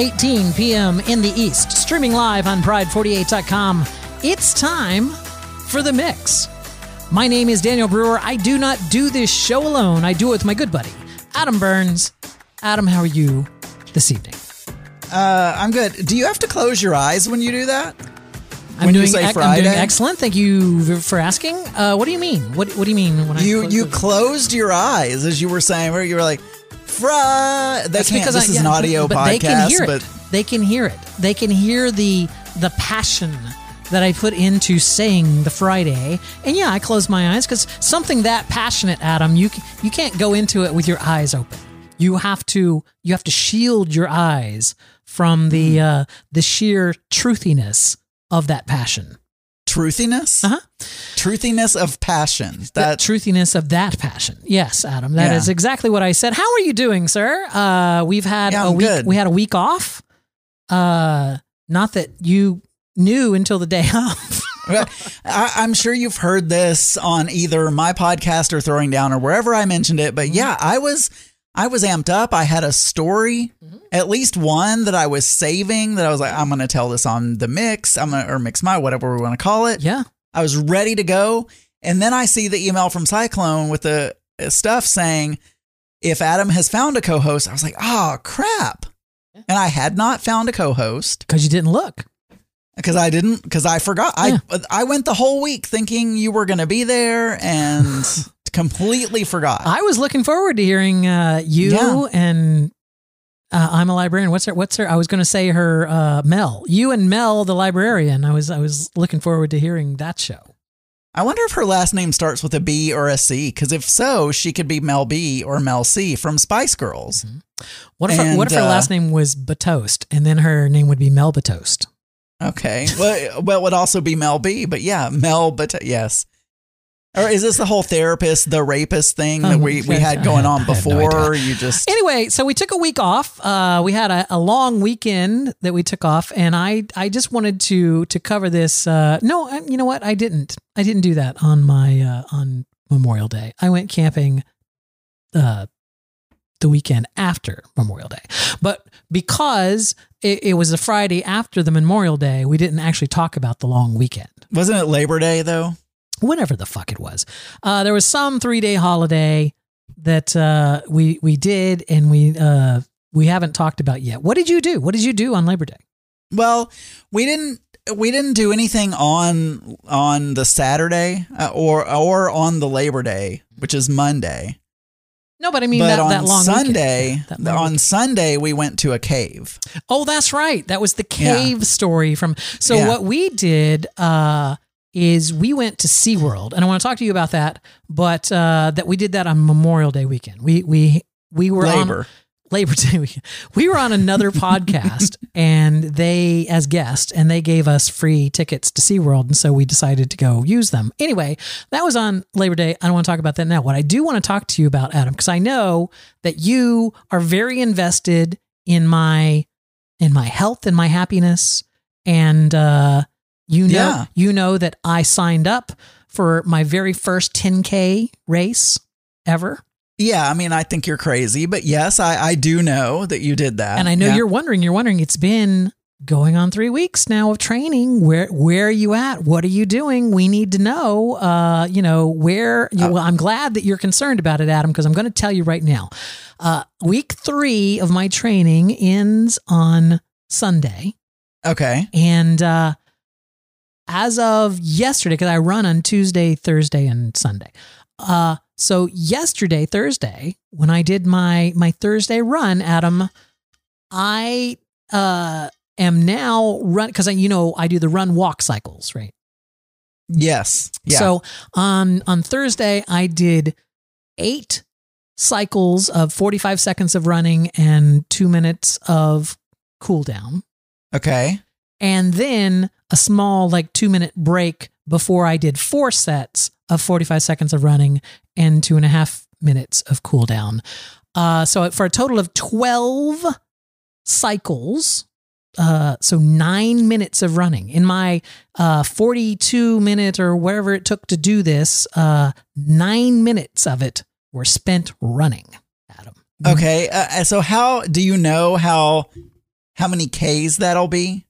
is 10 18 p.m. in the East, streaming live on Pride48.com. It's time for the mix. My name is Daniel Brewer. I do not do this show alone, I do it with my good buddy, Adam Burns. Adam, how are you this evening? Uh, I'm good. Do you have to close your eyes when you do that? I'm When you doing, say ec- I'm Friday? doing excellent. Thank you for asking. Uh, what do you mean? What What do you mean when You I you closed your eyes as you were saying, where you were like, "Fry." They That's can't. because this I, is yeah, an audio but podcast, they can hear but it. They can hear it. They can hear the the passion that I put into saying the Friday. And yeah, I close my eyes because something that passionate, Adam, you you can't go into it with your eyes open. You have to you have to shield your eyes from the Hmm. uh, the sheer truthiness of that passion. Truthiness, Uh-huh. truthiness of passion. the truthiness of that passion. Yes, Adam, that is Yeah. exactly what I said. How are you doing, sir? Uh, we've had Yeah, a I'm week. good. We had a week off. Uh, not that you knew until the day of. I, I'm sure you've heard this on either my podcast or Throwing Down or wherever I mentioned it. But Mm-hmm. yeah, I was I was amped up. I had a story, Mm-hmm. at least one that I was saving. That I was like, I'm going to tell this on the mix. I'm gonna or mix my whatever we want to call it. yeah, I was ready to go, and then I see the email from Cyclone with the uh, stuff saying if Adam has found a co-host. I was like, oh crap. And I had not found a co-host because you didn't look. because I didn't because I forgot. I I went the whole week thinking you were going to be there and completely forgot. I was looking forward to hearing uh, you Yeah. and. Uh, I'm a librarian. What's her? What's her? I was going to say her. Uh, Mel. You and Mel, the librarian. I was. I was looking forward to hearing that show. I wonder if her last name starts with a B or a C. Because if so, she could be Mel B or Mel C from Spice Girls. What if? her, what if her uh, last name was Batoast, and then her name would be Mel Batoast? Okay. well, well, it would also be Mel B. But yeah, Mel. But yes. Or is this the whole therapist, the rapist thing that Um, we, we had going on had no before? you just Anyway, so we took a week off. Uh, we had a, a long weekend that we took off, and I I just wanted to to cover this. Uh, no, I, you know what? I didn't. I didn't do that on my uh, on Memorial Day. I went camping. Uh, the weekend after Memorial Day, but because it, it was a Friday after the Memorial Day, we didn't actually talk about the long weekend. wasn't it Labor Day though? Whatever the fuck it was. Uh, there was some three day holiday that uh, we we did, and we uh, we haven't talked about yet. What did you do? What did you do on Labor Day? Well, we didn't we didn't do anything on on the Saturday uh, or or on the Labor Day, which is Monday. No, but I mean but that, on that long Sunday, weekend. Yeah, that long on weekend. Sunday we went to a cave. oh, that's right. That was the Yeah. cave story from. So Yeah. what we did uh, is we went to SeaWorld, and I want to talk to you about that. But uh, that we did that on Memorial Day weekend. We we we were on Labor. Labor Day weekend. We were on another podcast and they, as guests, and they gave us free tickets to SeaWorld. And so we decided to go use them. Anyway, that was on Labor Day. I don't want to talk about that now. What I do want to talk to you about, Adam, because I know that you are very invested in my in my health and my happiness. And uh, you know Yeah. you know that I signed up for my very first 10K race ever. Yeah, I mean, I think you're crazy, but yes, I, I do know that you did that. And I know Yeah. you're wondering, you're wondering, it's been going on three weeks now of training. Where where are you at? What are you doing? We need to know. Uh, you know, where you, well, I'm glad that you're concerned about it, Adam, because I'm going to tell you right now. Uh, week three of my training ends on Sunday. okay. And uh as of yesterday, because I run on Tuesday, Thursday, and Sunday. Uh so yesterday, Thursday, when I did my my Thursday run, Adam, I uh am now run because I you know I do the run walk cycles, right? Yes. Yeah. So on on Thursday, I did eight cycles of 45 seconds of running and two minutes of cool down okay. and then a small like two minute break before I did four sets of 45 seconds of running and two and a half minutes of cool down. Uh, so for a total of 12 cycles, uh, so nine minutes of running in my uh, 42 minute or whatever it took to do this, uh, nine minutes of it were spent running, Adam. Okay. Uh, so how do you know how how many Ks that'll be?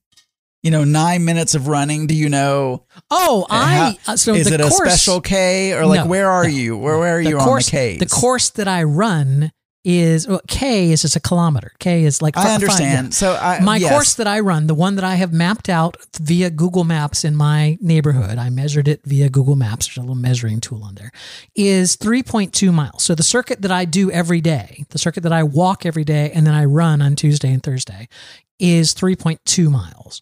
You know, nine minutes of running. Do you know? Oh, I uh, so is the it course, a special K or like No, where are no, you? Where where are you course, on the Ks? The course that I run is well, K is just a kilometer. K is like I understand. yeah. So I my yes. course that I run, the one that I have mapped out via Google Maps in my neighborhood, I measured it via Google Maps. There's a little measuring tool on there. Is 3.2 miles. So the circuit that I do every day, the circuit that I walk every day, and then I run on Tuesday and Thursday, is 3.2 miles.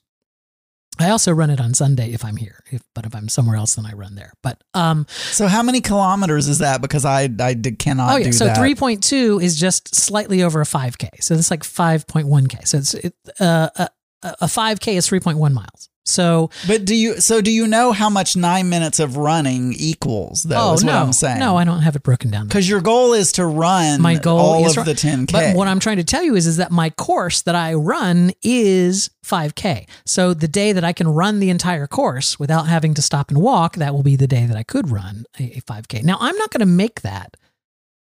I also run it on Sunday if I'm here, if, but if I'm somewhere else, then I run there. But um, So how many kilometers is that? Because I I did, cannot oh yeah, so 3.2 is just slightly over a 5k. So it's like 5.1k. So it's it, uh, a, a 5k is 3.1 miles. So But do you so do you know how much nine minutes of running equals? Though oh is no, what I'm saying. no, I don't have it broken down. because your goal is to run My goal all is of to- the 10k. But what I'm trying to tell you is, is that my course that I run is 5K. So the day that I can run the entire course without having to stop and walk, that will be the day that I could run a, a 5K. Now, I'm not going to make that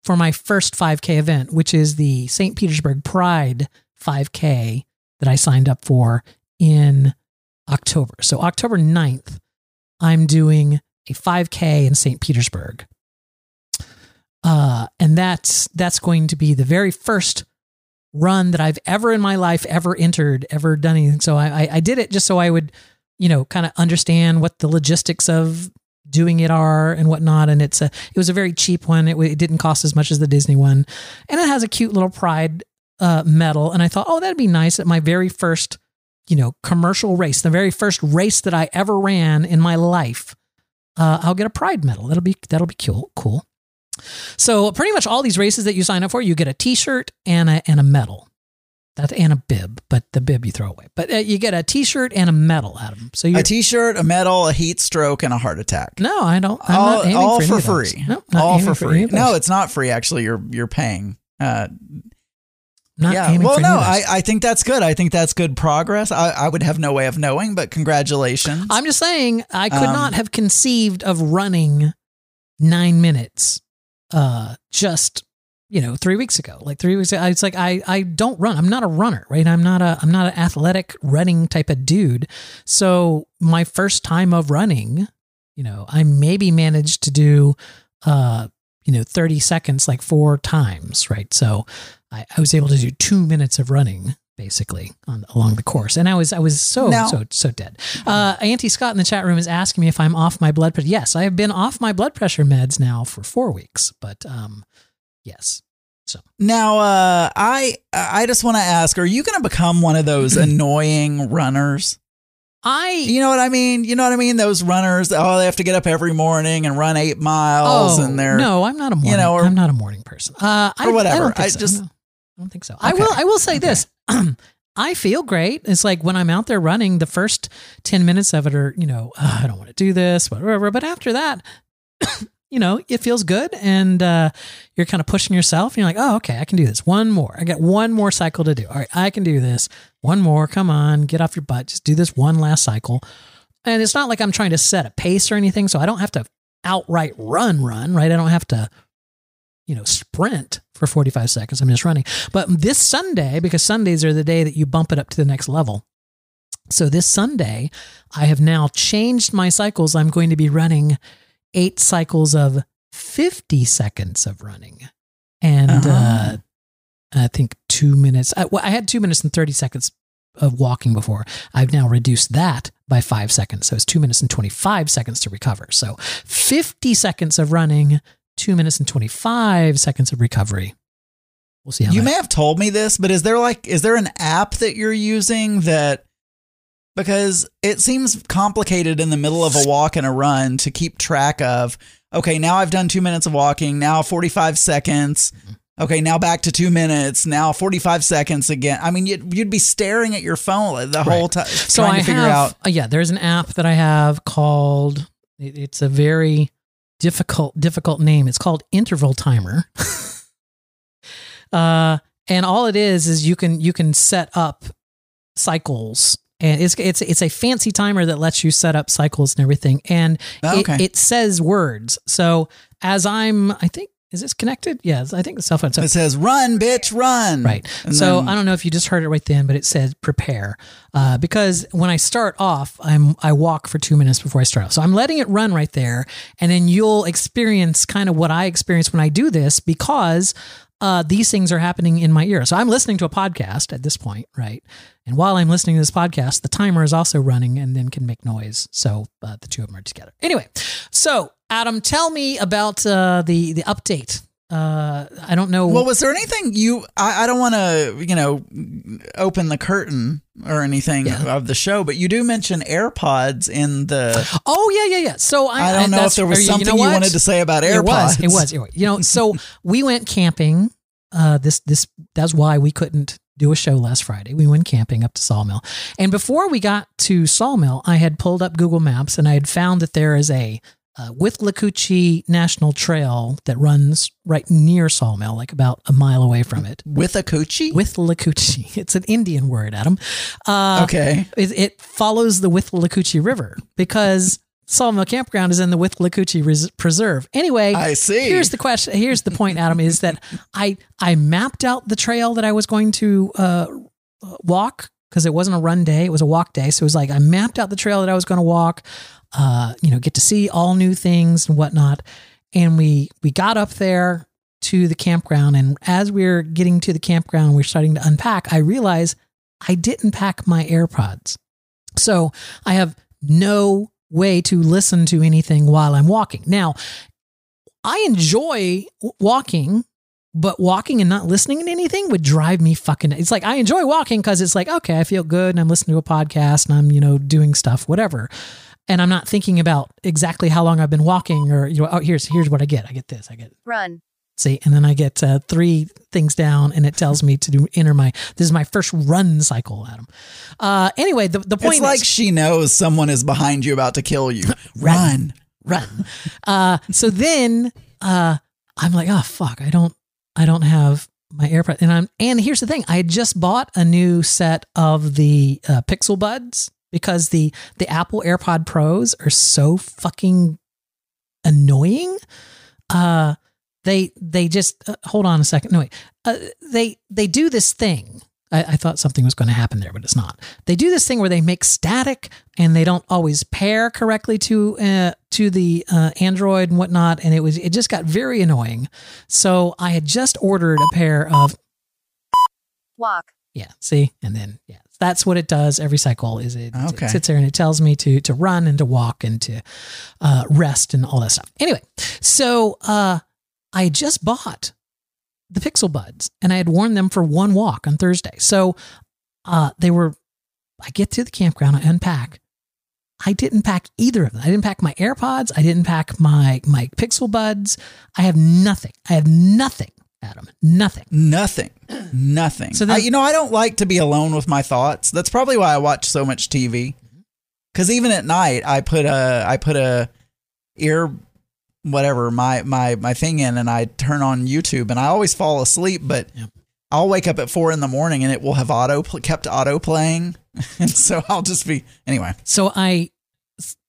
for my first 5K event, which is the St. Petersburg Pride 5K that I signed up for in October. So October 9th, I'm doing a 5K in St. Petersburg. Uh, and that's that's going to be the very first run that I've ever in my life ever entered, ever done anything. So I, I, I did it just so I would, you know, kind of understand what the logistics of doing it are and whatnot. And it's a it was a very cheap one. It, it didn't cost as much as the Disney one, and it has a cute little pride uh, medal. And I thought, oh, that'd be nice at my very first, you know, commercial race, the very first race that I ever ran in my life. Uh, I'll get a pride medal. That'll be that'll be cool. Cool. So pretty much all these races that you sign up for, you get a T-shirt and a and a medal. That and a bib, but the bib you throw away. But uh, you get a T-shirt and a medal out of them. So you a T-shirt, a medal, a heat stroke, and a heart attack. no, I don't. I'm all not aiming all for, for any of those. free. No, all for free. No, it's not free. Actually, you're you're paying. Uh, not yeah. Well, no, I. I think that's good. I think that's good progress. I, I would have no way of knowing, but congratulations. I'm just saying I could Um, not have conceived of running nine minutes uh just you know three weeks ago like three weeks ago it's like i i don't run i'm not a runner right i'm not a i'm not an athletic running type of dude so my first time of running you know i maybe managed to do uh you know 30 seconds like four times right so i, I was able to do two minutes of running basically on along the course and i was i was so Now- so so dead uh auntie scott in the chat room is asking me if i'm off my blood pressure yes i have been off my blood pressure meds now for four weeks but um yes So Now, uh, I I just want to ask: Are you going to become one of those annoying runners? i You know what I mean? You know what I mean? Those runners. Oh, they have to get up every morning and run eight miles, oh and they're no i'm not a morning know, or- i'm not a morning person uh I, or whatever. i think I so. just- No, I don't think so i will i will say Okay. this I feel great. It's like when I'm out there running, the first 10 minutes of it are, you know, "Ah, I don't want to do this, whatever. But after that, you know, it feels good and uh, you're kind of pushing yourself. And you're like, oh, okay, I can do this. One more. I got one more cycle to do. All right, I can do this. One more. Come on, get off your butt. Just do this one last cycle. And it's not like I'm trying to set a pace or anything. So I don't have to outright run, run, right? I don't have to, you know, sprint for 45 seconds. I'm just running. But this Sunday, because Sundays are the day that you bump it up to the next level. So this Sunday, I have now changed my cycles. I'm going to be running eight cycles of 50 seconds of running. And Uh-huh. uh, I think two minutes. I, well, I had two minutes and 30 seconds of walking before. I've now reduced that by five seconds. So it's two minutes and 25 seconds to recover. So 50 seconds of running, two minutes and 25 seconds of recovery. We'll see how You that- may have told me this, but is there like is there an app that you're using that because it seems complicated in the middle of a walk and a run to keep track of okay, now I've done 2 minutes of walking, now 45 seconds. Okay, now back to 2 minutes, now 45 seconds again. I mean, you'd, you'd be staring at your phone the whole time so trying I to figure have, out uh, yeah, there's an app that I have called. it- it's a very difficult difficult name. It's called Interval Timer. uh, and all it is is you can you can set up cycles, and it's it's it's a fancy timer that lets you set up cycles and everything, and Oh, okay. it, it says words. So as I'm, I think Is this connected? Yes, I think the cell phone. So It says, run, bitch, run. Right. And so then- I don't know if you just heard it right then, but it says prepare. Uh, because when I start off, I'm I walk for two minutes before I start off. So I'm letting it run right there, and then you'll experience kind of what I experience when I do this because uh, these things are happening in my ear. So I'm listening to a podcast at this point, right? And while I'm listening to this podcast, the timer is also running and then can make noise. So uh, the two of them are together. Anyway, so Adam, tell me about uh, the the update. Uh, I don't know. Well, was there anything you? I, I don't want to, you know, open the curtain or anything Yeah. of the show, but you do mention AirPods in the. Oh yeah, yeah, yeah. So I, I don't know if there was or you- something know you, wanted to say about AirPods. It was. It was. You know. So we went camping. Uh, this this that's why we couldn't do a show last Friday. We went camping up to Sawmill, and before we got to Sawmill, I had pulled up Google Maps and I had found that there is a uh, Withlacoochee National Trail that runs right near Sawmill, like about a mile away from it. with a coochie. Withlacoochee. It's an Indian word, Adam. Uh, okay. it, it follows the Withlacoochee River because Sawmill Campground is in the Withlacoochee Res- Preserve. Anyway, I see. here's the question. Here's the point, Adam, is that I I mapped out the trail that I was going to uh, walk because it wasn't a run day; it was a walk day. So it was like I mapped out the trail that I was going to walk. Uh, you know, get to see all new things and whatnot. And we we got up there to the campground, and as we're getting to the campground, we are starting to unpack. I realized I didn't pack my AirPods, so I have no way to listen to anything while I'm walking. Now, I enjoy walking, but walking and not listening to anything would drive me fucking. It's like I enjoy walking because it's like okay, I feel good and I'm listening to a podcast and I'm you know doing stuff, whatever, and I'm not thinking about exactly how long I've been walking or you know oh here's here's what I get. I get this. I get Run. see, and then I get uh, three things down, and it tells me to do enter my. This is my first run cycle, Adam. Uh, anyway, the the point It's like is, she knows someone is behind you about to kill you. Run. run. Uh, so then uh, I'm like, oh fuck, I don't, I don't have my AirPods, and I'm, and here's the thing, I just bought a new set of the uh, Pixel Buds because the the Apple AirPod Pros are so fucking annoying. Uh, they they just uh, hold on a second. No wait, uh, they they do this thing. I, I thought something was going to happen there, but it's not. They do this thing where they make static and they don't always pair correctly to uh, to the uh, Android and whatnot, and it was it just got very annoying. So I had just ordered a pair of Walk. yeah, see, and then yeah, that's what it does every cycle. Is it, Okay. it sits there and it tells me to to run and to walk and to uh, rest and all that stuff. Anyway, so uh, I just bought the Pixel Buds and I had worn them for one walk on Thursday. So uh, they were. I get to the campground, I unpack. I didn't pack either of them. I didn't pack my AirPods. I didn't pack my my Pixel Buds. I have nothing. I have nothing, Adam. Nothing. Nothing. Nothing. So then- I, you know, I don't like to be alone with my thoughts. That's probably why I watch so much TV. Because even at night, I put a I put a ear whatever my my my thing in, and I turn on YouTube, and I always fall asleep. But Yep. I'll wake up at four in the morning, and it will have auto kept auto playing, and so I'll just be anyway. So I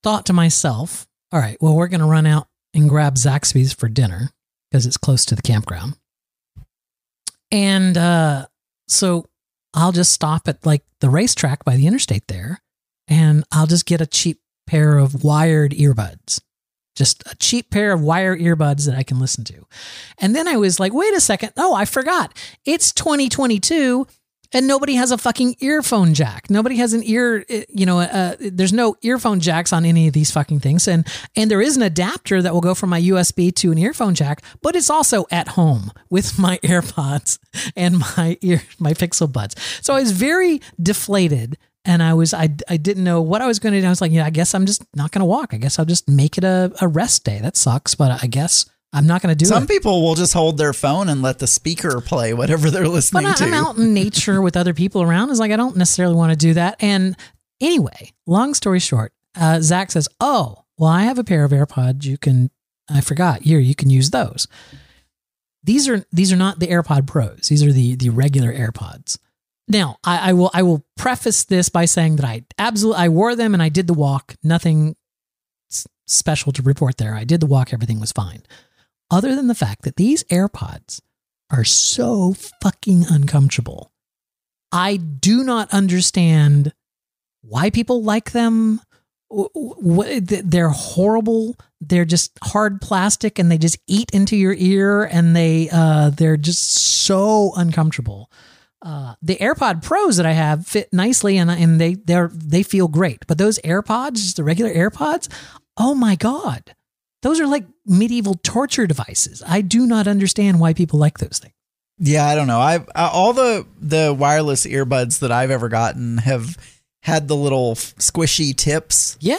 thought to myself, all right, well, we're going to run out and grab Zaxby's for dinner because it's close to the campground. And uh, so I'll just stop at like the RaceTrac by the interstate there and I'll just get a cheap pair of wired earbuds. Just a cheap pair of wire earbuds that I can listen to. And then I was like, wait a second. Oh, I forgot. It's 2022 and nobody has a fucking earphone jack. Nobody has an ear, uh, you know, uh, there's no earphone jacks on any of these fucking things. And and there is an adapter that will go from my USB to an earphone jack, but it's also at home with my AirPods and my ear my Pixel Buds. So I was very deflated and I was I I didn't know what I was going to do. I was like, yeah, I guess I'm just not going to walk. I guess I'll just make it a, a rest day. That sucks, but I guess I'm not going to do it. Some it. people will just hold their phone and let the speaker play whatever they're But listening I, to. I'm out in nature with other people around. It's like I don't necessarily want to do that. And anyway, long story short, uh, Zach says, "Oh, well, I have a pair of AirPods. You can. I forgot. Here, you can use those. These are these are not the AirPod Pros. These are the the regular AirPods. Now, I, I will I will preface this by saying that I absolutely I wore them and I did the walk. Nothing special to report there. I did the walk. Everything was fine. Other than the fact that these AirPods are so fucking uncomfortable. I do not understand why people like them. They're horrible. They're just hard plastic, and they just eat into your ear, and they uh, they're just so uncomfortable. Uh, the AirPod Pros that I have fit nicely, and and they they they feel great. But those AirPods, just the regular AirPods, oh my god, those are like medieval torture devices. I do not understand why people like those things. Yeah, I don't know. I've I, all the the wireless earbuds that I've ever gotten have had the little squishy tips Yeah,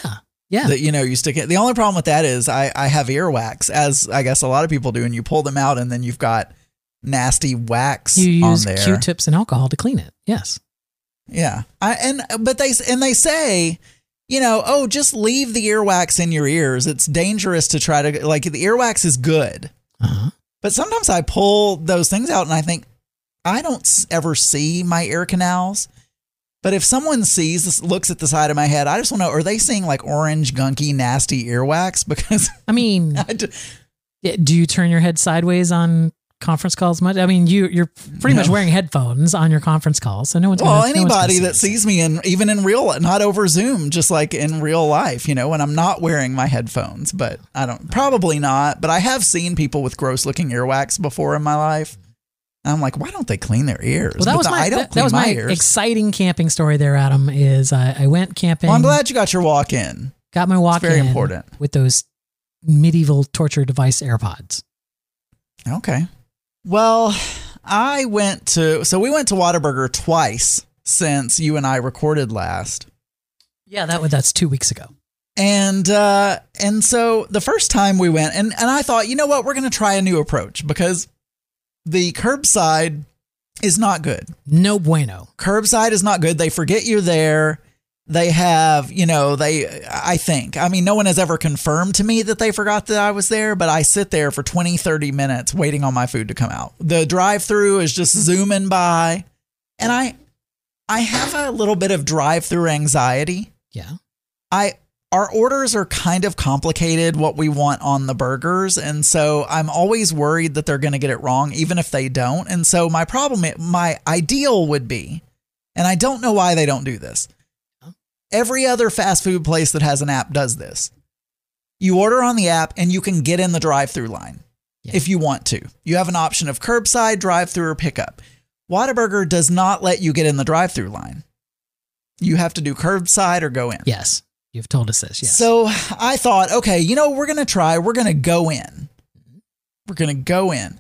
yeah. that you know you stick it. The only problem with that is I I have earwax, as I guess a lot of people do, and you pull them out, and then you've got nasty wax you on use there. Q-tips and alcohol to clean it. Yes. Yeah, I and but they and they say. You know, oh, just leave the earwax in your ears. It's dangerous to try to like the earwax is good. Uh-huh. But sometimes I pull those things out and I think, I don't ever see my ear canals. But if someone sees this, looks at the side of my head, I just want to know: Are they seeing like orange, gunky, nasty earwax? Because I mean, I do you turn your head sideways on conference calls much? I mean, you you're pretty much wearing headphones on your conference calls, so no one's well, gonna, no anybody see that sees me in even in real, not over Zoom, just like in real life, you know, when I'm not wearing my headphones. But I don't, probably not. But I have seen people with gross looking earwax before in my life. And I'm like, why don't they clean their ears? Well, that But was the- my I don't that, clean that was my my ears. exciting camping story there, Adam. Is I, I went camping, well, I'm glad you got your walk in. got my walk very in important. with those medieval torture device AirPods. Okay. Well, I went to so we went to Whataburger twice since you and I recorded last. Yeah, that was that's two weeks ago. And uh and so the first time we went and and I thought, you know what, we're going to try a new approach because the curbside is not good. No bueno. Curbside is not good. They forget you're there. They have, you know, they, I think, I mean, no one has ever confirmed to me that they forgot that I was there, but I sit there for 20, 30 minutes waiting on my food to come out. The drive through is just zooming by. And I, I have a little bit of drive through anxiety. Yeah. I, our orders are kind of complicated what we want on the burgers. And so I'm always worried that they're going to get it wrong, even if they don't. And so my problem, my ideal would be, and I don't know why they don't do this. Every other fast food place that has an app does this. You order on the app and you can get in the drive through line Yeah. if you want to. You have an option of curbside, drive through, or pickup. Whataburger does not let you get in the drive through line. You have to do curbside or go in. Yes. You've told us this. Yes. So I thought, okay, you know, we're going to try, we're going to go in. We're going to go in.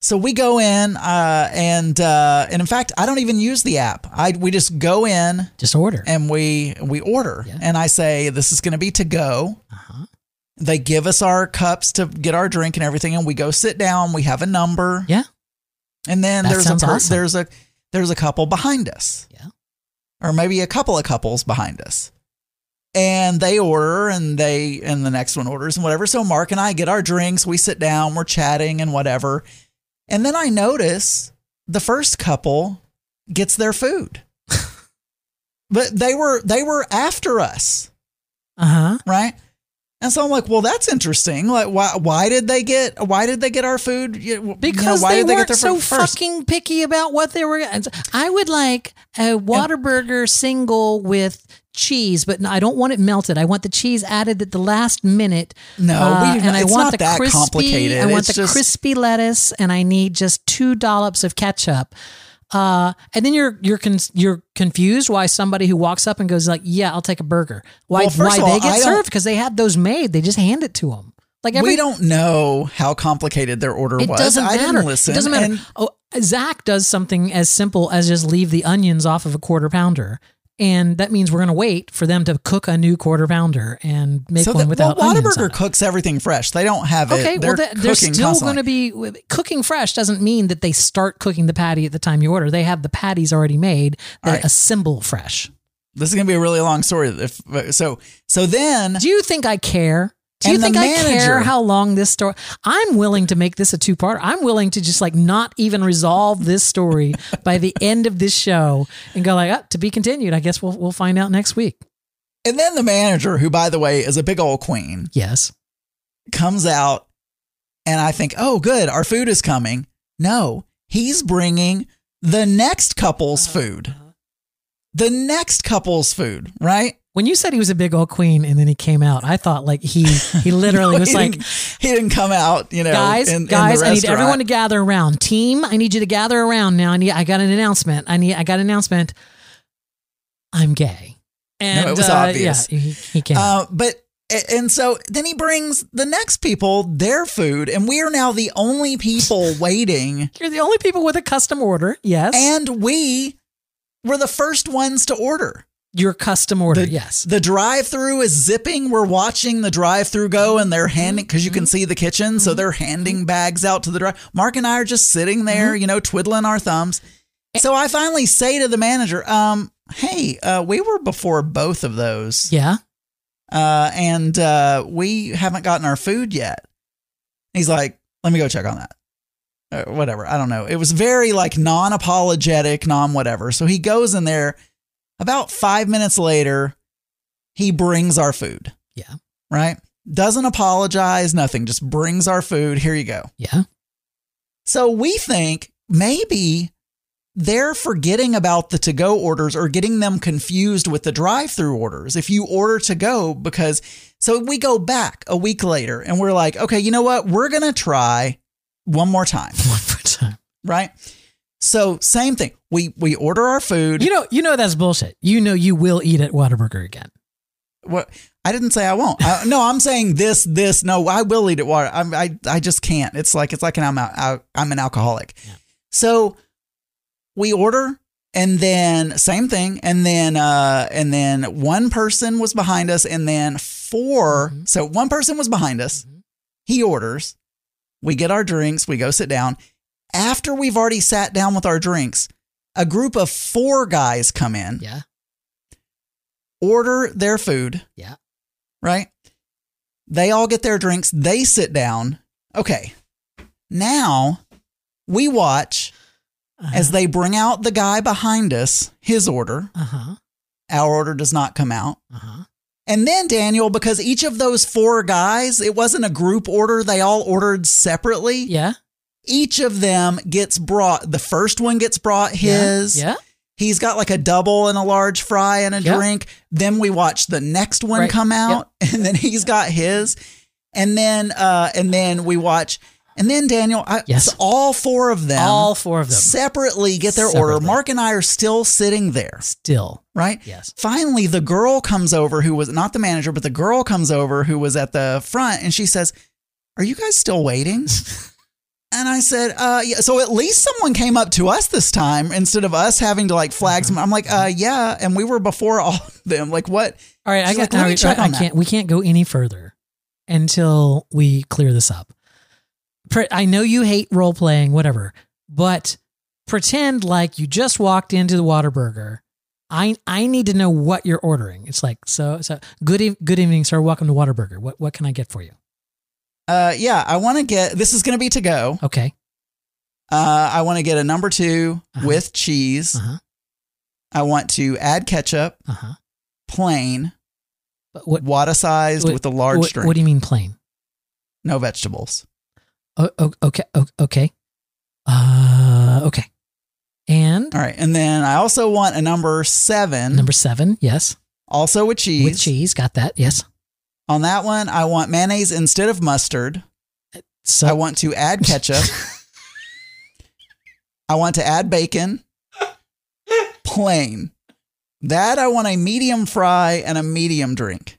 So we go in, uh, and uh, and in fact, I don't even use the app. I we just go in just order. and we we order, Yeah. and I say this is going to be to go. Uh-huh. They give us our cups to get our drink and everything, and we go sit down. We have a number, Yeah. and then That there's a per- awesome. there's a there's a couple behind us, Yeah. or maybe a couple of couples behind us. And they order and they and the next one orders and whatever. So Mark and I get our drinks, we sit down, we're chatting and whatever. And then I notice the first couple gets their food. but they were they were after us, Uh huh. right? And so I'm like, well, that's interesting. Like, why why did they get why did they get our food? You- you know, Because they did weren't so first? fucking picky about what they were. I would like a Whataburger single with cheese, but I don't want it melted. I want the cheese added at the last minute. No, Uh, we, and I want the that crispy. complicated. I want It's the just- crispy lettuce, and I need just two dollops of ketchup. Uh, and then you're you're con- you're confused why somebody who walks up and goes like, "Yeah, I'll take a burger." Why Well, why all, they get I served because they have those made. They just hand it to them. Like every we don't know how complicated their order it was. doesn't I matter. didn't listen. It doesn't matter. and- oh, Zach does something as simple as just leave the onions off of a quarter pounder. And that means we're going to wait for them to cook a new quarter pounder and make so one that, without well, Whataburger cooks everything fresh. They don't have it. Okay, they're well, that, they're still going to be cooking fresh. Doesn't mean that they start cooking the patty at the time you order. They have the patties already made. They right. assemble fresh. This is going to be a really long story. If so, so then Do you think I care? Do you think I care how long this story? I'm willing to make this a two part. I'm willing to just like not even resolve this story by the end of this show and go like, oh, to be continued. I guess we'll we'll find out next week. and then the manager, who by the way is a big old queen, Yes. comes out And I think, oh, good, our food is coming. No, he's bringing the next couple's uh-huh, food. Uh-huh. The next couple's food, right? When you said he was a big old queen and then he came out, I thought like he he literally No, was he like, didn't, he didn't come out, you know, guys, in- in guys, I need everyone to gather around. Team, I need you to gather around now. I need I got an announcement. I need I got an announcement. I'm gay. And it was uh, obvious. Yeah, he, he came. Uh, but and so then he brings the next people their food, and we are now the only people waiting, You're the only people with a custom order. Yes. and we were the first ones to order. Your custom order. The, yes. The drive-through is zipping. We're watching the drive-through go, and they're handing because you can Mm-hmm. see the kitchen, so they're handing bags out to the drive. Mark and I are just sitting there, Mm-hmm. you know, twiddling our thumbs. So I finally say to the manager, um, "Hey, uh, we were before both of those." yeah. uh, and uh, we haven't gotten our food yet. He's like, let me go check on that. Uh, whatever. I don't know. It was very like non apologetic, non whatever. So he goes in there. About five minutes later, he brings our food, Yeah. right? Doesn't apologize, nothing, just brings our food. Here you go. Yeah. So we think maybe they're forgetting about the to go orders or getting them confused with the drive through orders. If you order to go, because so we go back a week later and we're like, okay, you know what? We're going to try one more time, One more time. right? So same thing. We we order our food. You know, you know that's bullshit. You know you will eat at Whataburger again. what I didn't say I won't. I, no, I'm saying this this no, I will eat it water. I'm, I I just can't. It's like it's like an I'm out, I'm an alcoholic. Yeah. So we order and then same thing and then uh and then one person was behind us and then 4 Mhm. so one person was behind us. Mhm. He orders. We get our drinks, we go sit down. After we've already sat down with our drinks, a group of 4 guys come in Yeah. order their food. Yeah. Right? They all get their drinks. They sit down. Okay. Now we watch as they bring out the guy behind us, his order. Uh huh. Our order does not come out. Uh huh. And then Daniel, because each of those four guys, it wasn't a group order, they all ordered separately. Yeah. Each of them gets brought, the first one gets brought his. Yeah. He's got like a double and a large fry and a Yep. drink. Then we watch the next one Right. come out, and then he's got his, and then uh, and then we watch, and then Daniel, I, Yes. all four of them, All four of them separately get their order. Mark and I are still sitting there, still. right? Yes. Finally, the girl comes over who was not the manager, but the girl comes over who was at the front, and she says, "Are you guys still waiting?" And I said, uh, yeah. So at least someone came up to us this time instead of us having to like flag some. I'm like, uh, yeah. And we were before all of them. Like, what? All right, I got. like, let me right, check I on that. can't. We can't go any further until we clear this up. I know you hate role playing, whatever, but pretend like you just walked into the Whataburger. I I need to know what you're ordering. It's like so so. Good good evening, sir. Welcome to Whataburger. What what can I get for you? Uh, yeah. I want to get. This is going to be to go. Okay. Uh, I want to get a number 2 Uh-huh. with cheese. Uh huh. I want to add ketchup, Uh huh. plain, But what wada sized what- with a large what, drink. what do you mean plain? no vegetables. Oh, okay. Okay. Uh, okay. And All right. And then I also want a number seven, number seven, yes, also with cheese. with cheese. Got that? Yes. On that one, I want mayonnaise instead of mustard. So I want to add ketchup. I want to add bacon. Plain. That I want a medium fry and a medium drink.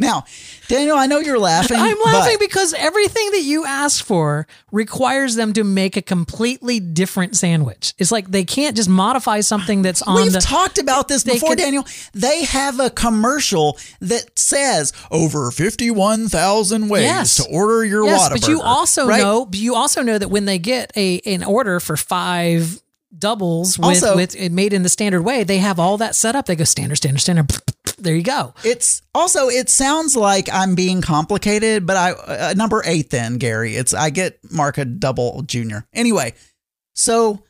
Now, Daniel, I know you're laughing. I'm laughing because everything that you ask for requires them to make a completely different sandwich. It's like they can't just modify something that's on We've the. talked about this before, could- Daniel. They have a commercial that says over 51,000 ways Yes. to order your yes, Whataburger. but you also right? know. You also know that when they get a an order for five doubles with Also- with it made in the standard way, they have all that set up. They go standard, standard, standard. There you go. It's also it sounds like I'm being complicated, but I uh, number eight then Gary. It's I get Mark a double junior anyway. So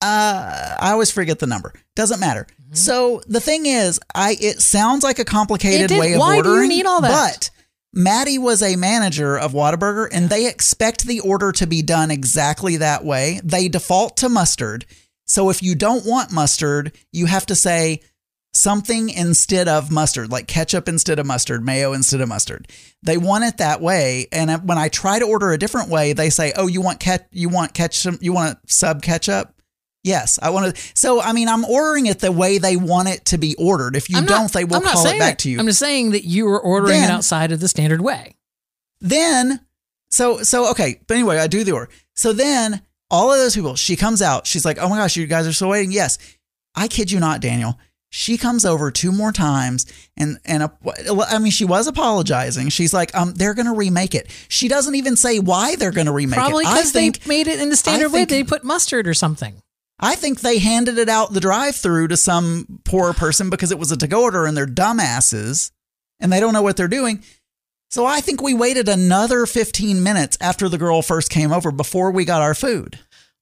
uh, I always forget the number. Doesn't matter. So the thing is, I it sounds like a complicated Mm-hmm. Way of Why do you need all that? But Maddie was a manager of Whataburger and they expect the order to be done exactly that way. They default to mustard. So if you don't want mustard, you have to say something instead of mustard, like ketchup instead of mustard, mayo instead of mustard. They want it that way. And when I try to order a different way, they say, "Oh, you want ket you want ketchup, you want sub ketchup?" Yes, I want to. So, I mean, I'm ordering it the way they want it to be ordered. If you don't, they will call it back to you. I'm just saying that you were ordering Then- it outside of the standard way. then so so okay but anyway i do the order so then all of those people she comes out she's like oh my gosh you guys are still waiting yes i kid you not daniel she comes over two more times and and i mean she was apologizing she's like um they're gonna remake it she doesn't even say why they're gonna remake Probably it Probably because they think made it in the standard way. They put mustard or something. i think they handed it out the drive-through to some poor person because it was a to-go order and they're dumbasses and they don't know what they're doing so I think we waited another 15 minutes after the girl first came over before we got our food.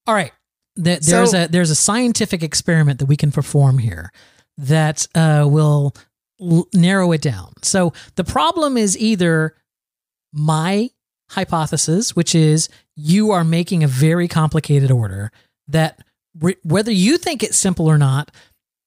All right. Th- There's So- a there's a scientific experiment that we can perform here that uh, will l- narrow it down. So the problem is either my hypothesis, which is you are making a very complicated order that re- whether you think it's simple or not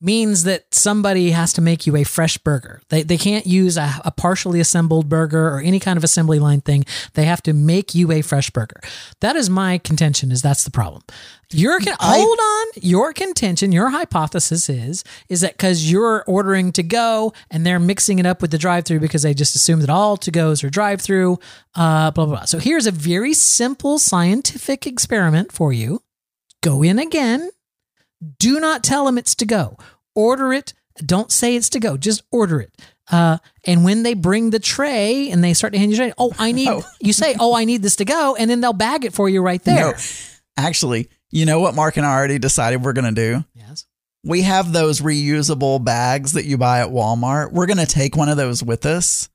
means that somebody has to make you a fresh burger. They, they can't use a, a partially assembled burger or any kind of assembly line thing. They have to make you a fresh burger. That is my contention is that's the problem. Your con- I- hold on. Your contention, your hypothesis is is that because you're ordering to go and they're mixing it up with the drive-through because they just assume that all to goes are drive-through. Uh, blah blah blah. So here's a very simple scientific experiment for you. Go in again. Do not tell them it's to go. Order it. Don't say it's to go. Just order it. Uh, and when they bring the tray and they start to hand you tray, oh, I need. Oh. You say, oh, I need this to go, and then they'll bag it for you right there. No, actually, you know what Mark and I already decided we're going to do? Yes. We have those reusable bags that you buy at Walmart. We're going to take one of those with us.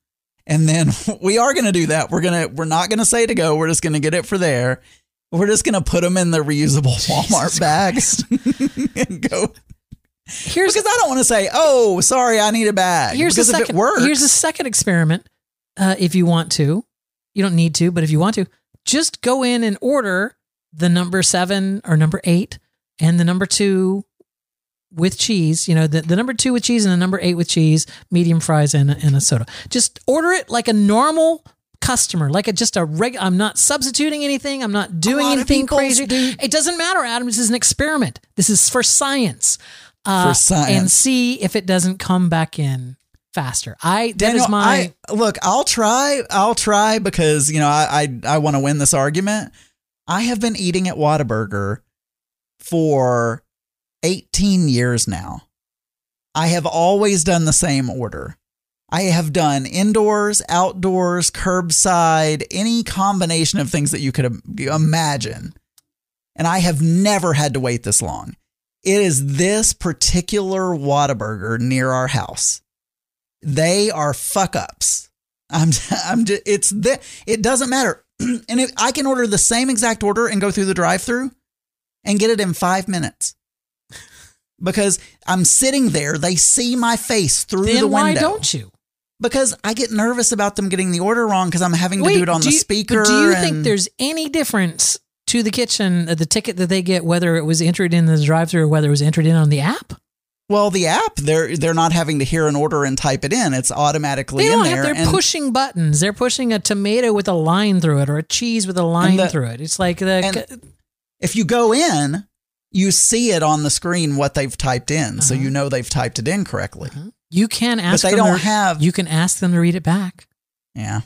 And then we are going to do that. We're going to we're not going to say to go. We're just going to get it for there. We're just going to put them in the reusable Walmart bags and go Here's because I don't want to say, "Oh, sorry, I need a bag." here's because the if second. it works, Here's a second experiment. Uh, if you want to, you don't need to, but if you want to, just go in and order the number seven or number eight and the number two with cheese. You know, the, the number two with cheese and the number eight with cheese, medium fries and, a- and a soda. Just order it like a normal customer, like a just a reg. I'm not substituting anything. I'm not doing anything crazy. do- It doesn't matter, Adam. This is an experiment. This is for science. Uh, For science. and see if it doesn't come back in faster. I that Daniel, is my I, look. I'll try. I'll try because you know I I, I want to win this argument. I have been eating at Whataburger for 18 years now. I have always done the same order. I have done indoors, outdoors, curbside, any combination of things that you could imagine. And I have never had to wait this long. It is this particular Whataburger near our house they are fuck ups. I'm, I'm just, it's the, it doesn't matter. and if I can order the same exact order and go through the drive through and get it in five minutes because I'm sitting there. They see my face through then the window. why don't you? Because I get nervous about them getting the order wrong because I'm having to do it on do the you- speaker. Do you and- think there's any difference to the kitchen, uh, the ticket that they get, whether it was entered in the drive-through or whether it was entered in on the app? well, the app they're they're not having to hear an order and type it in. It's automatically They in there. have. They're pushing buttons. They're pushing a tomato with a line through it or a cheese with a line the- through it. It's like the and- if you go in, you see it on the screen what they've typed in, so Uh-huh. you know they've typed it in correctly. you can ask. they them don't to- have- You can ask them to read it back. Yeah.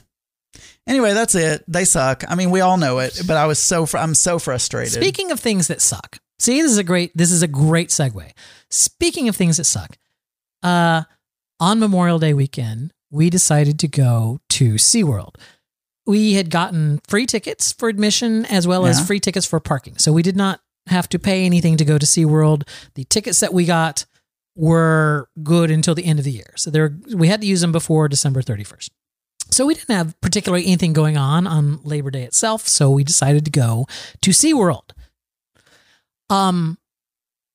Anyway, that's it. They suck. I mean, we all know it, but I was so fr- I'm so frustrated. Speaking of things that suck, see, this is a great this is a great segue. Speaking of things that suck, uh, on Memorial Day weekend, we decided to go to SeaWorld. We had gotten free tickets for admission as well as free tickets for parking. So we did not have to pay anything to go to SeaWorld. The tickets that we got were good until the end of the year. So there we had to use them before December 31st. So we didn't have particularly anything going on on Labor Day itself, so we decided to go to SeaWorld. Um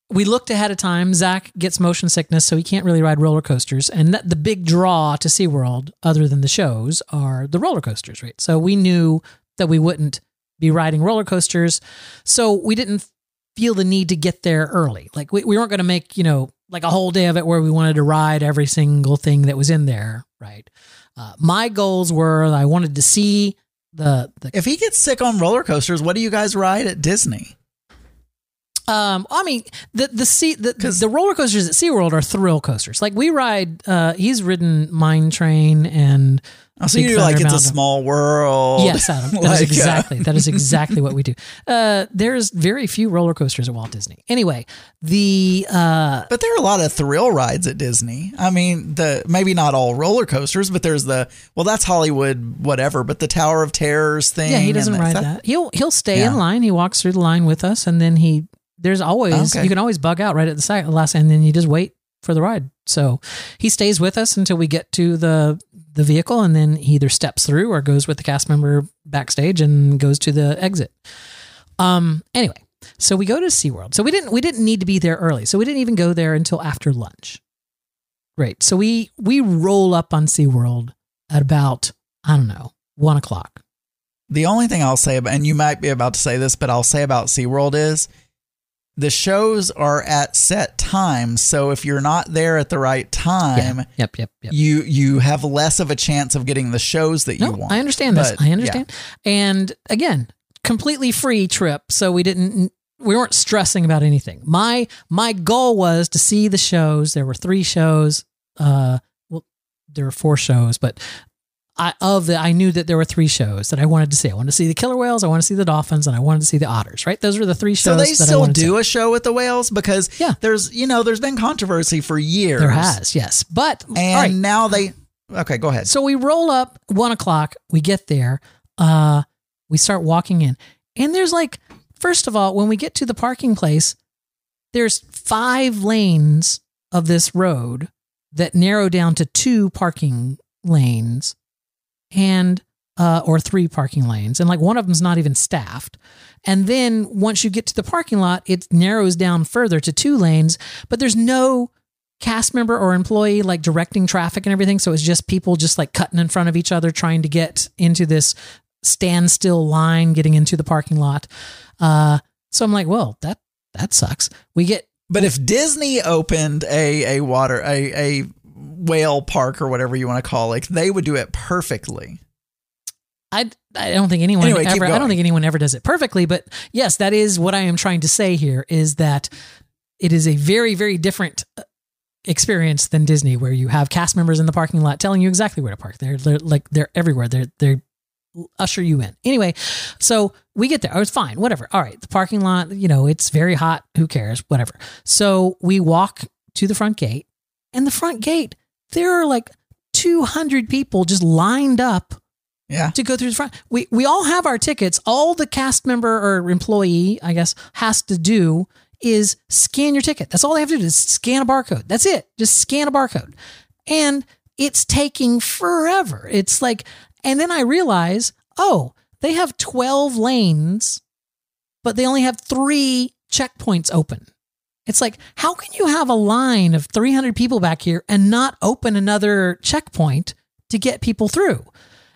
we looked ahead of time. Zach gets motion sickness, so he can't really ride roller coasters. And that, the big draw to SeaWorld, other than the shows, are the roller coasters, right? So we knew that we wouldn't be riding roller coasters. So we didn't feel the need to get there early. Like we, we weren't going to make, you know, like a whole day of it where we wanted to ride every single thing that was in there, right? Uh, my goals were I wanted to see the, the If he gets sick on roller coasters, what do you guys ride at Disney? Um, I mean, the the sea the, the roller coasters at SeaWorld are thrill coasters. Like we ride, uh, he's ridden Mine Train and so Big you do like it's a small world. yes, Adam, that Like, is uh, exactly that is exactly what we do. Uh, there's very few roller coasters at Walt Disney. Anyway, the uh, But there are a lot of thrill rides at Disney. I mean, the maybe not all roller coasters, but there's the well, that's Hollywood, whatever. But the Tower of Terrors thing. yeah, he doesn't ride is that. He'll he'll stay Yeah. in line. He walks through the line with us, and then he there's always Okay. you can always bug out right at the side, last, and then you just wait for the ride. So he stays with us until we get to the the vehicle, and then he either steps through or goes with the cast member backstage and goes to the exit. Um. Anyway, so we go to SeaWorld. So we didn't we didn't need to be there early. So we didn't even go there until after lunch. Great. So we we roll up on SeaWorld at about I don't know one o'clock. The only thing I'll say about, and you might be about to say this, but I'll say about SeaWorld is the shows are at set times. So if you're not there at the right time, Yeah. Yep. Yep. Yep. you you have less of a chance of getting the shows that No, you want. I understand this. But, I understand. And again, completely free trip, so we didn't we weren't stressing about anything. My my goal was to see the shows. There were three shows. Uh, well, there were four shows, but I of the I knew that there were three shows that I wanted to see. I wanted to see the killer whales, I wanted to see the dolphins, and I wanted to see the otters. Right? Those were the three shows. So they still do a show with the whales because Yeah. there's you know there's been controversy for years. There has, yes, but and all right. now they okay go ahead. So we roll up one o'clock. We get there. Uh, we start walking in, and there's like, first of all, when we get to the parking place, there's five lanes of this road that narrow down to two parking lanes, and uh, or three parking lanes, and like one of them's not even staffed. And then once you get to the parking lot, it narrows down further to two lanes, but there's no cast member or employee like directing traffic and everything. So it's just people just like cutting in front of each other trying to get into this standstill line, getting into the parking lot. Uh, so I'm like, well, that that sucks. We get But if Disney opened a a water a a whale park or whatever you want to call it, they would do it perfectly. I I don't think anyone Anyway, ever I don't think anyone ever does it perfectly, but yes, that is what I am trying to say here is that it is a very very different uh, experience than Disney where you have cast members in the parking lot telling you exactly where to park. They're, they're like they're everywhere. They're they're usher you in. Anyway, so we get there. Oh, it's fine. Whatever. All right. The parking lot, you know, it's very hot. Who cares? Whatever. So we walk to the front gate, and the front gate, there are like 200 people just lined up Yeah. to go through the front. We we all have our tickets. All the cast member or employee, I guess, has to do is scan your ticket. That's all they have to do is scan a barcode. That's it. Just scan a barcode. And it's taking forever. It's like and then I realize, oh, they have 12 lanes, but they only have 3 checkpoints open. It's like, how can you have a line of 300 people back here and not open another checkpoint to get people through?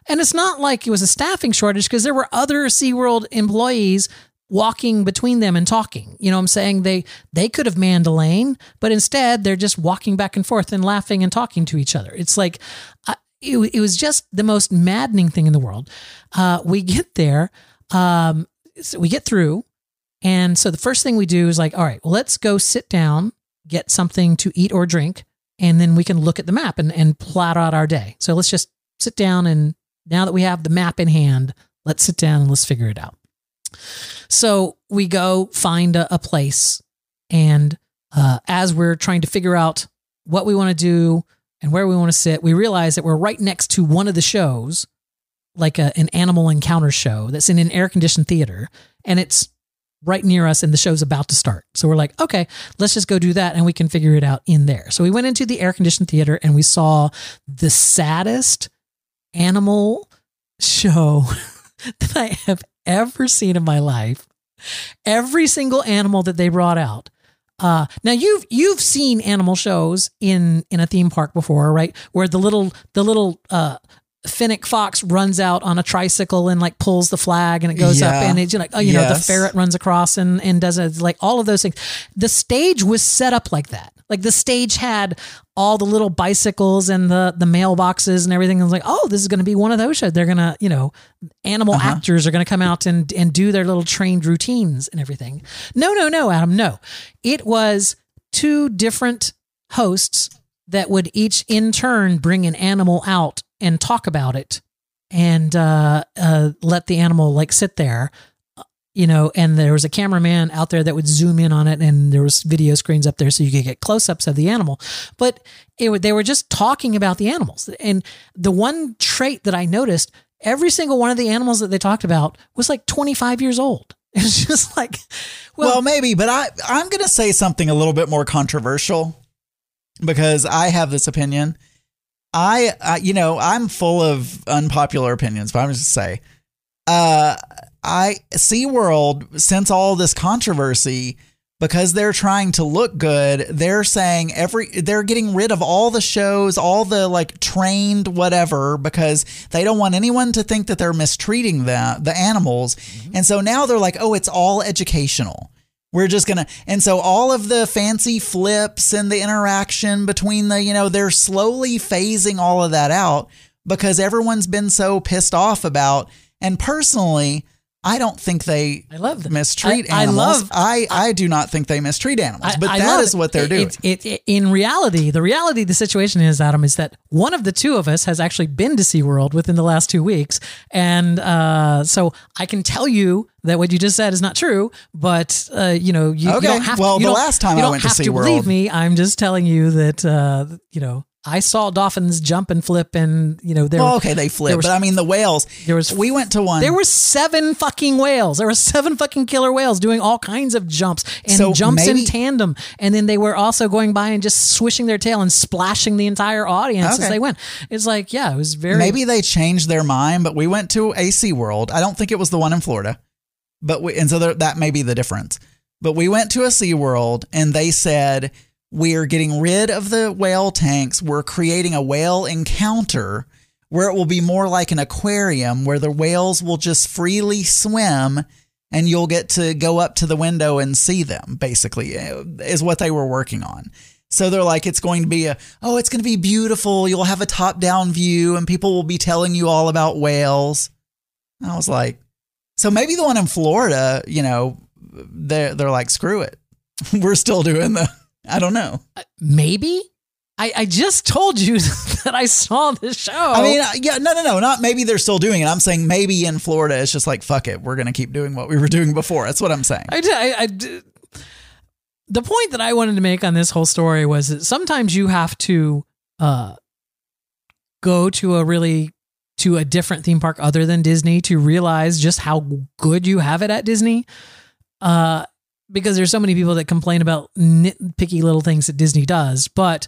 And it's not like it was a staffing shortage because there were other SeaWorld employees walking between them and talking. You know what I'm saying? They they could have manned a lane, but instead they're just walking back and forth and laughing and talking to each other. It's like uh, it, it was just the most maddening thing in the world. Uh, we get there, um, so we get through, and so the first thing we do is like, all right, well, let's go sit down, get something to eat or drink, and then we can look at the map and, and plot out our day. So let's just sit down and now that we have the map in hand, let's sit down and let's figure it out. So we go find a, a place, and uh, as we're trying to figure out what we want to do and where we want to sit, we realize that we're right next to one of the shows, like a, an animal encounter show that's in an air conditioned theater, and it's right near us, and the show's about to start. So we're like, okay, let's just go do that, and we can figure it out in there. So we went into the air conditioned theater, and we saw the saddest animal show that I have ever seen in my life. Every single animal that they brought out Uh, now you've you've seen animal shows in in a theme park before, right? Where the little the little uh, Fennec fox runs out on a tricycle and like pulls the flag and it goes up and it's like oh you know the ferret runs across and and does it like all of those things. The stage was set up like that. Like the stage had all the little bicycles and the the mailboxes and everything. I was like, oh, this is going to be one of those shows. They're gonna, you know, animal Uh-huh. actors are going to come out and and do their little trained routines and everything. No, no, no, Adam, no. It was two different hosts that would each in turn bring an animal out and talk about it and uh, uh, let the animal like sit there you know and there was a cameraman out there that would zoom in on it and there was video screens up there so you could get close-ups of the animal. But it they were just talking about the animals. And the one trait that i noticed every single one of the animals that they talked about was like 25 years old. It's just like Well, well, maybe, but I I'm going to say something a little bit more controversial because I have this opinion. I, you know, I'm full of unpopular opinions, but I'm just gonna say uh I SeaWorld since all this controversy because they're trying to look good, they're saying every they're getting rid of all the shows, all the like trained whatever because they don't want anyone to think that they're mistreating the the animals. And so now they're like, "Oh, it's all educational." We're just gonna, and so all of the fancy flips and the interaction between the, you know, they're slowly phasing all of that out because everyone's been so pissed off about. And personally, I don't think they I love that. mistreat I- I animals. love- I, I do not think they mistreat animals, I- but I that love what they're It- doing. It, it, in reality, the reality of the situation is, Adam, is that one of the two of us has actually been to SeaWorld within the last two weeks. And uh, so I can tell you that what you just said is not true, but, uh, you know, you, you don't have Well, to. you the last time I went to SeaWorld- believe me. I'm just telling you that, uh, you know, I saw dolphins jump and flip and, you know, there well, okay, they flip, was- but I mean the whales. there was we went to one. There were seven fucking whales. There were seven fucking killer whales doing all kinds of jumps and So jumps maybe- in tandem. And then they were also going by and just swishing their tail and splashing the entire audience Okay. as they went. It's like, yeah, it was very. Maybe they changed their mind, but we went to a SeaWorld. I don't think it was the one in Florida, but we, and so there, that may be the difference. But we went to a Sea World and they said we're getting rid of the whale tanks. We're creating a whale encounter where it will be more like an aquarium where the whales will just freely swim and you'll get to go up to the window and see them basically uh, is what they were working on. So they're like, it's going to be a, oh, it's going to be beautiful. You'll have a top down view and people will be telling you all about whales. I was like, so maybe the one in Florida, you know, they're, they're like, screw it. We're still doing the, I don't know. maybe. I, I just told you that I saw the show. I mean, uh, yeah, no, no, no, not maybe they're still doing it. I'm saying maybe in Florida, it's just like, fuck it. We're going to keep doing what we were doing before. That's what I'm saying. I, did- I, I did- the point that I wanted to make on this whole story was that sometimes you have to uh, go to a really to a different theme park other than Disney to realize just how good you have it at Disney. Uh, because there's so many people that complain about nitpicky little things that Disney does, but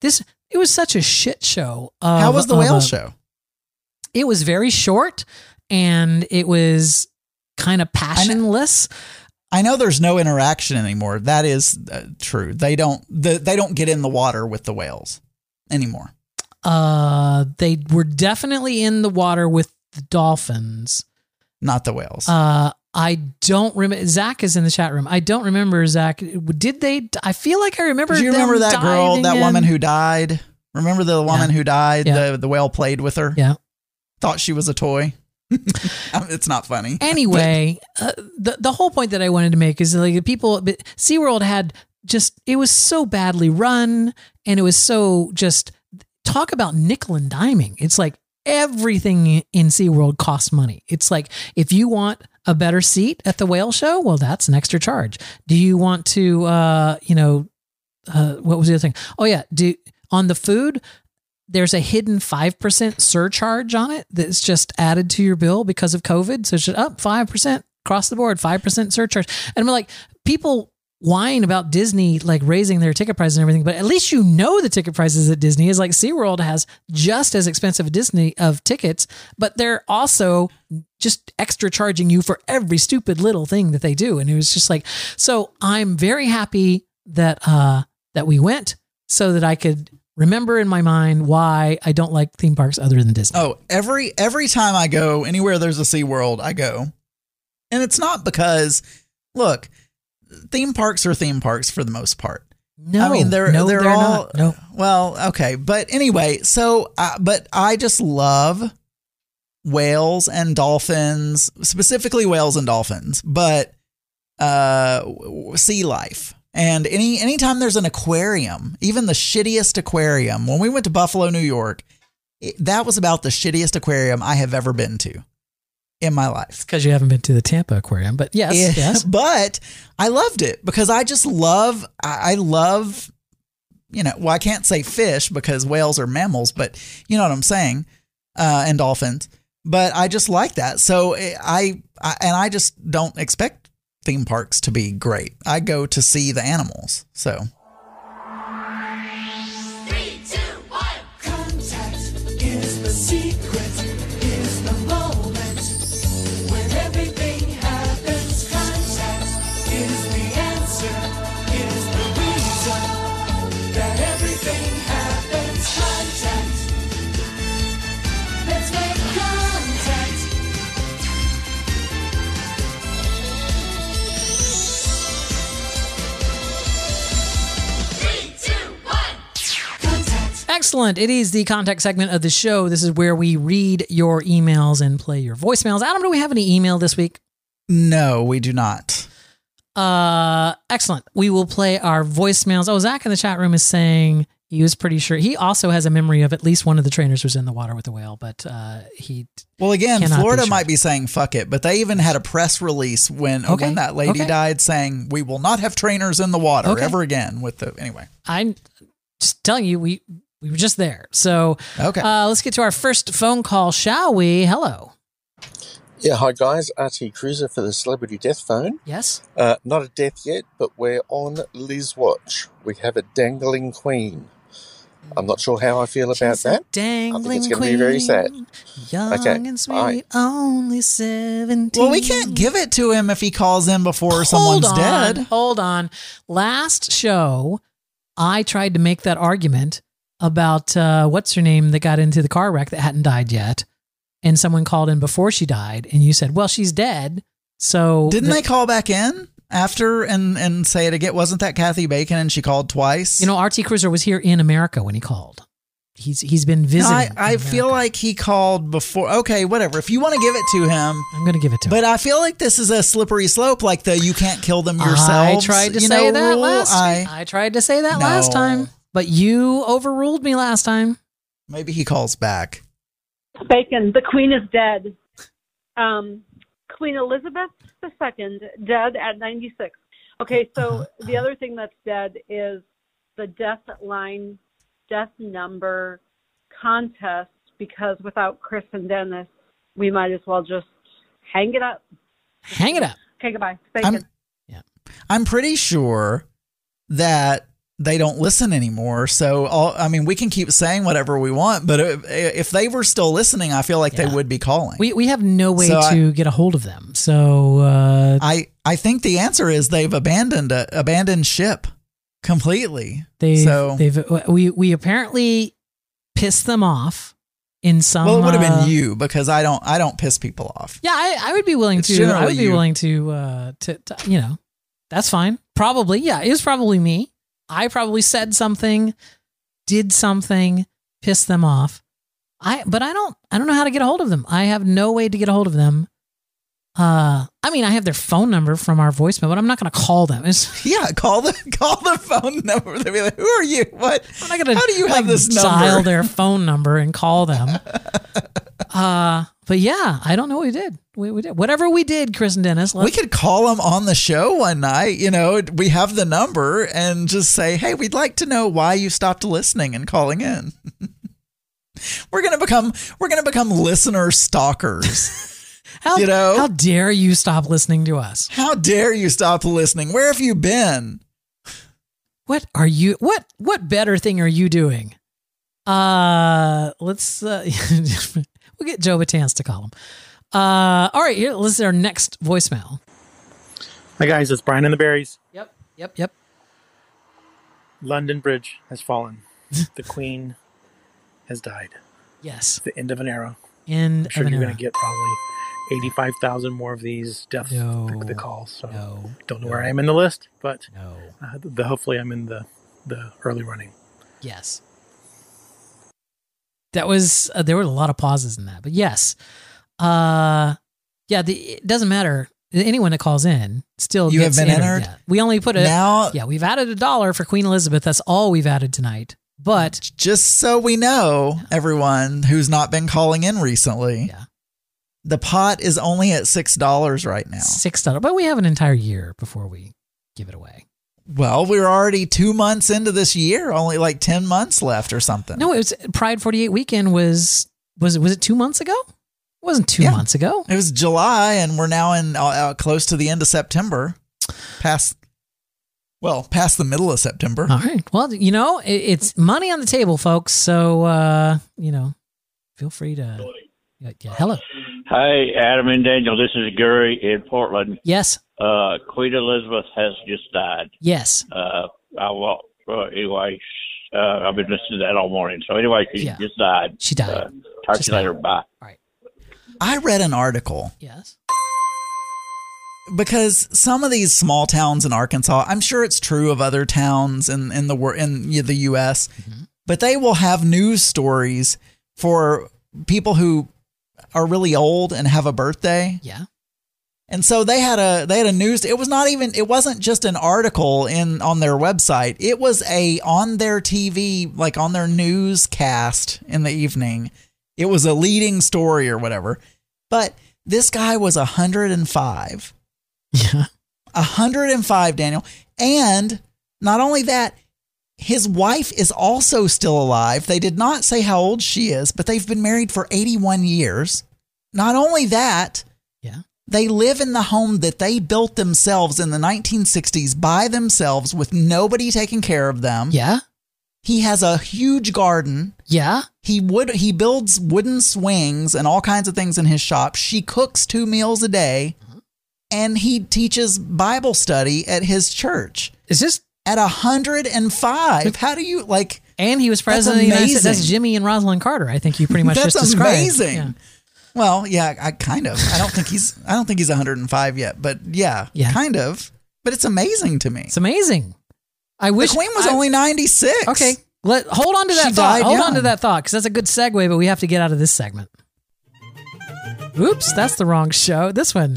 this it was such a shit show. Of, How was the whale a- show? It was very short and it was kind of passionless. I know there's no interaction anymore. That is uh, true. They don't the, they don't get in the water with the whales anymore. Uh, they were definitely in the water with the dolphins. Not the whales. Uh, I don't remember. Zach is in the chat room. I don't remember Zach. Did they? I feel like I remember. Do you remember that girl, that in. woman who died? Remember the woman who died? Yeah. The the whale played with her. Yeah. Thought she was a toy. it's not funny. Anyway, uh, the the whole point that I wanted to make is like the people. SeaWorld had just it was so badly run, and it was so just talk about nickel and diming. It's like everything in SeaWorld costs money. It's like if you want a better seat at the whale show, well, that's an extra charge. Do you want to, uh, you know, uh, what was the other thing? Oh yeah, do on the food. There's a hidden five percent surcharge on it that's just added to your bill because of COVID. So it's up five percent across the board, five percent surcharge. And I'm like, people whine about Disney like raising their ticket prices and everything, but at least you know the ticket prices at Disney is like SeaWorld has just as expensive a Disney of tickets, but they're also just extra charging you for every stupid little thing that they do. And it was just like, so I'm very happy that uh that we went so that I could remember in my mind why I don't like theme parks other than Disney. Oh, every every time I go anywhere there's a SeaWorld, I go. And it's not because look, theme parks are theme parks for the most part. no, I mean they're no, they're, they're all not. No, Well, okay, but anyway, so uh, but I just love whales and dolphins, specifically whales and dolphins, but uh sea life. And any anytime there's an aquarium, even the shittiest aquarium, when we went to Buffalo, New York, it, that was about the shittiest aquarium I have ever been to in my life. because you haven't been to the Tampa Aquarium, but yes, Yeah, yes. But I loved it because I just love, I I love, you know, well, I can't say fish because whales are mammals, but you know what I'm saying, uh, and dolphins. But I just like that. So eh, I, I, and I just don't expect theme parks to be great. I go to see the animals. So Excellent. It is the contact segment of the show. This is where we read your emails and play your voicemails. Adam, do we have any email this week? no, we do not. Uh, excellent. We will play our voicemails. Oh, Zach in the chat room is saying he was pretty sure. He also has a memory of at least one of the trainers was in the water with the whale, but uh, he. Well, again, Cannot be Florida sure. might be saying "fuck it," but they even had a press release when Okay, when that lady okay. died, saying we will not have trainers in the water Okay. ever again. With the anyway, I'm just telling you, we we were just there. So okay. uh, let's get to our first phone call, shall we? Hello. Yeah, hi guys, RT Cruiser for the Celebrity Death Phone. Yes. Uh, not a death yet, but we're on Liz Watch. We have a dangling queen. I'm not sure how I feel about a that. Dangling queen. it's gonna be very sad. queen, Young Okay, and sweet, bye. only 17. well, we can't give it to him if he calls in before Hold someone's on, dead. Hold on. Last show, I tried to make that argument about uh, what's her name that got into the car wreck that hadn't died yet. And someone called in before she died, and you said, well, she's dead. So Didn't the- they call back in after and and say it again? Wasn't that Kathy Bacon and she called twice? You know, RT Cruiser was here in America when he called. He's he's been No, visiting. I, I feel like he called before. Okay, whatever. If you want to give it to him, I'm going to give it to him. but I feel like this is a slippery slope, like the you can't kill them yourself. I tried to say know, that last. I I tried to say that last time, but you overruled me last time. maybe he calls back. Bacon, the queen is dead. Um, queen Elizabeth II, dead at 96. Okay, so the other thing that's dead is the death line, death number contest, because without Chris and Dennis, we might as well just hang it up. Hang it up. Okay, goodbye. Bacon. I'm, I'm pretty sure that they don't listen anymore. So, all, I mean, we can keep saying whatever we want, but if, if they were still listening, I feel like Yeah. they would be calling. We we have no way So I- to get a hold of them. So uh, I I think the answer is they've abandoned a, abandoned ship completely. they so they've we we apparently pissed them off in some. well, it would have uh, been you because I don't I don't piss people off. Yeah, I, I would be willing It's to. I would be you. willing to, uh, to, to, you know, that's fine. Probably, yeah, it was probably me. I probably said something, did something, pissed them off. I, but I don't, I don't know how to get a hold of them. I have no way to get a hold of them. Uh, I mean, I have their phone number from our voicemail, but I'm not going to call them. It's, Yeah, call the call the phone number. They'll be like, "Who are you? What? I'm not going to. How do you have like, this Dial number?" their phone number and call them. Uh, but yeah, I don't know what we did. We, we did whatever we did, Chris and Dennis. We could call them on the show one night. You know, we have the number and just say, "Hey, we'd like to know why you stopped listening and calling in." we're gonna become we're gonna become listener stalkers. How, You know? how dare you stop listening to us? How dare you stop listening? Where have you been? What are you? What what better thing are you doing? Uh, let's uh, we'll get Joe Batans to call him. Uh, all right, here. This is our next voicemail. Hi guys, it's Brian and the Berries. Yep, yep, yep. London Bridge has fallen. the Queen has died. Yes. The end of an era. End I'm sure you're going to get probably 85,000 more of these death No. the, the calls. So No. don't know where I am in the list, but No. uh, the, hopefully I'm in the, the early running. Yes. That was uh, there were a lot of pauses in that, but yes, uh, yeah. The, it doesn't matter. Anyone that calls in still You have been entered? Yeah. We only put a now, yeah. We've added a dollar for Queen Elizabeth. That's all we've added tonight. But just so we know, everyone who's not been calling in recently, Yeah. the pot is only at six dollars right now. six dollars. But we have an entire year before we give it away. Well, we're already two months into this year, only like ten months left or something. No, it was Pride Forty Eight weekend was was it was it two months ago? It wasn't two Yeah. months ago. It was July, and we're now in uh, uh, close to the end of September. Past, well, past the middle of September. All right. Well, you know, it, it's money on the table, folks. So, uh, you know, feel free to. Yeah, yeah, hello. Hey, Adam and Daniel, this is Gary in Portland. Yes. Uh, Queen Elizabeth has just died. Yes. Uh, I will, uh, anyway, uh, I've been listening to that all morning. So anyway, she Yeah. just died. She died. Uh, talk Just to you later. died. Bye. I read an article Yes. because some of these small towns in Arkansas, I'm sure it's true of other towns in in the in the U.S., Mm-hmm. but they will have news stories for people who are really old and have a birthday. Yeah. And so they had a they had a news. It was not even. It wasn't just an article in on their website. It was a on their TV, like on their newscast in the evening. It was a leading story or whatever. But this guy was hundred and five. Yeah. 105, Daniel. And not only that, his wife is also still alive. They did not say how old she is, but they've been married for 81 years. Not only that, Yeah. they live in the home that they built themselves in the 1960s by themselves with nobody taking care of them. Yeah. He has a huge garden. Yeah. He would he builds wooden swings and all kinds of things in his shop. She cooks two meals a day uh-huh. and he teaches Bible study at his church Is this? At 105. How do you like And he was That's president of the United States. That's. Jimmy and Rosalynn Carter. I think you pretty much That's just described. amazing. Yeah. Well, yeah, I kind of. I don't think he's I don't think he's 105 yet, but yeah, Yeah. kind of. But it's amazing to me. It's amazing. I wish the wish queen was I- only 96. Okay. Let hold on to that She thought. died Hold on to that thought because that's a good segue, but we have to get out of this segment. Oops, that's the wrong show. This one.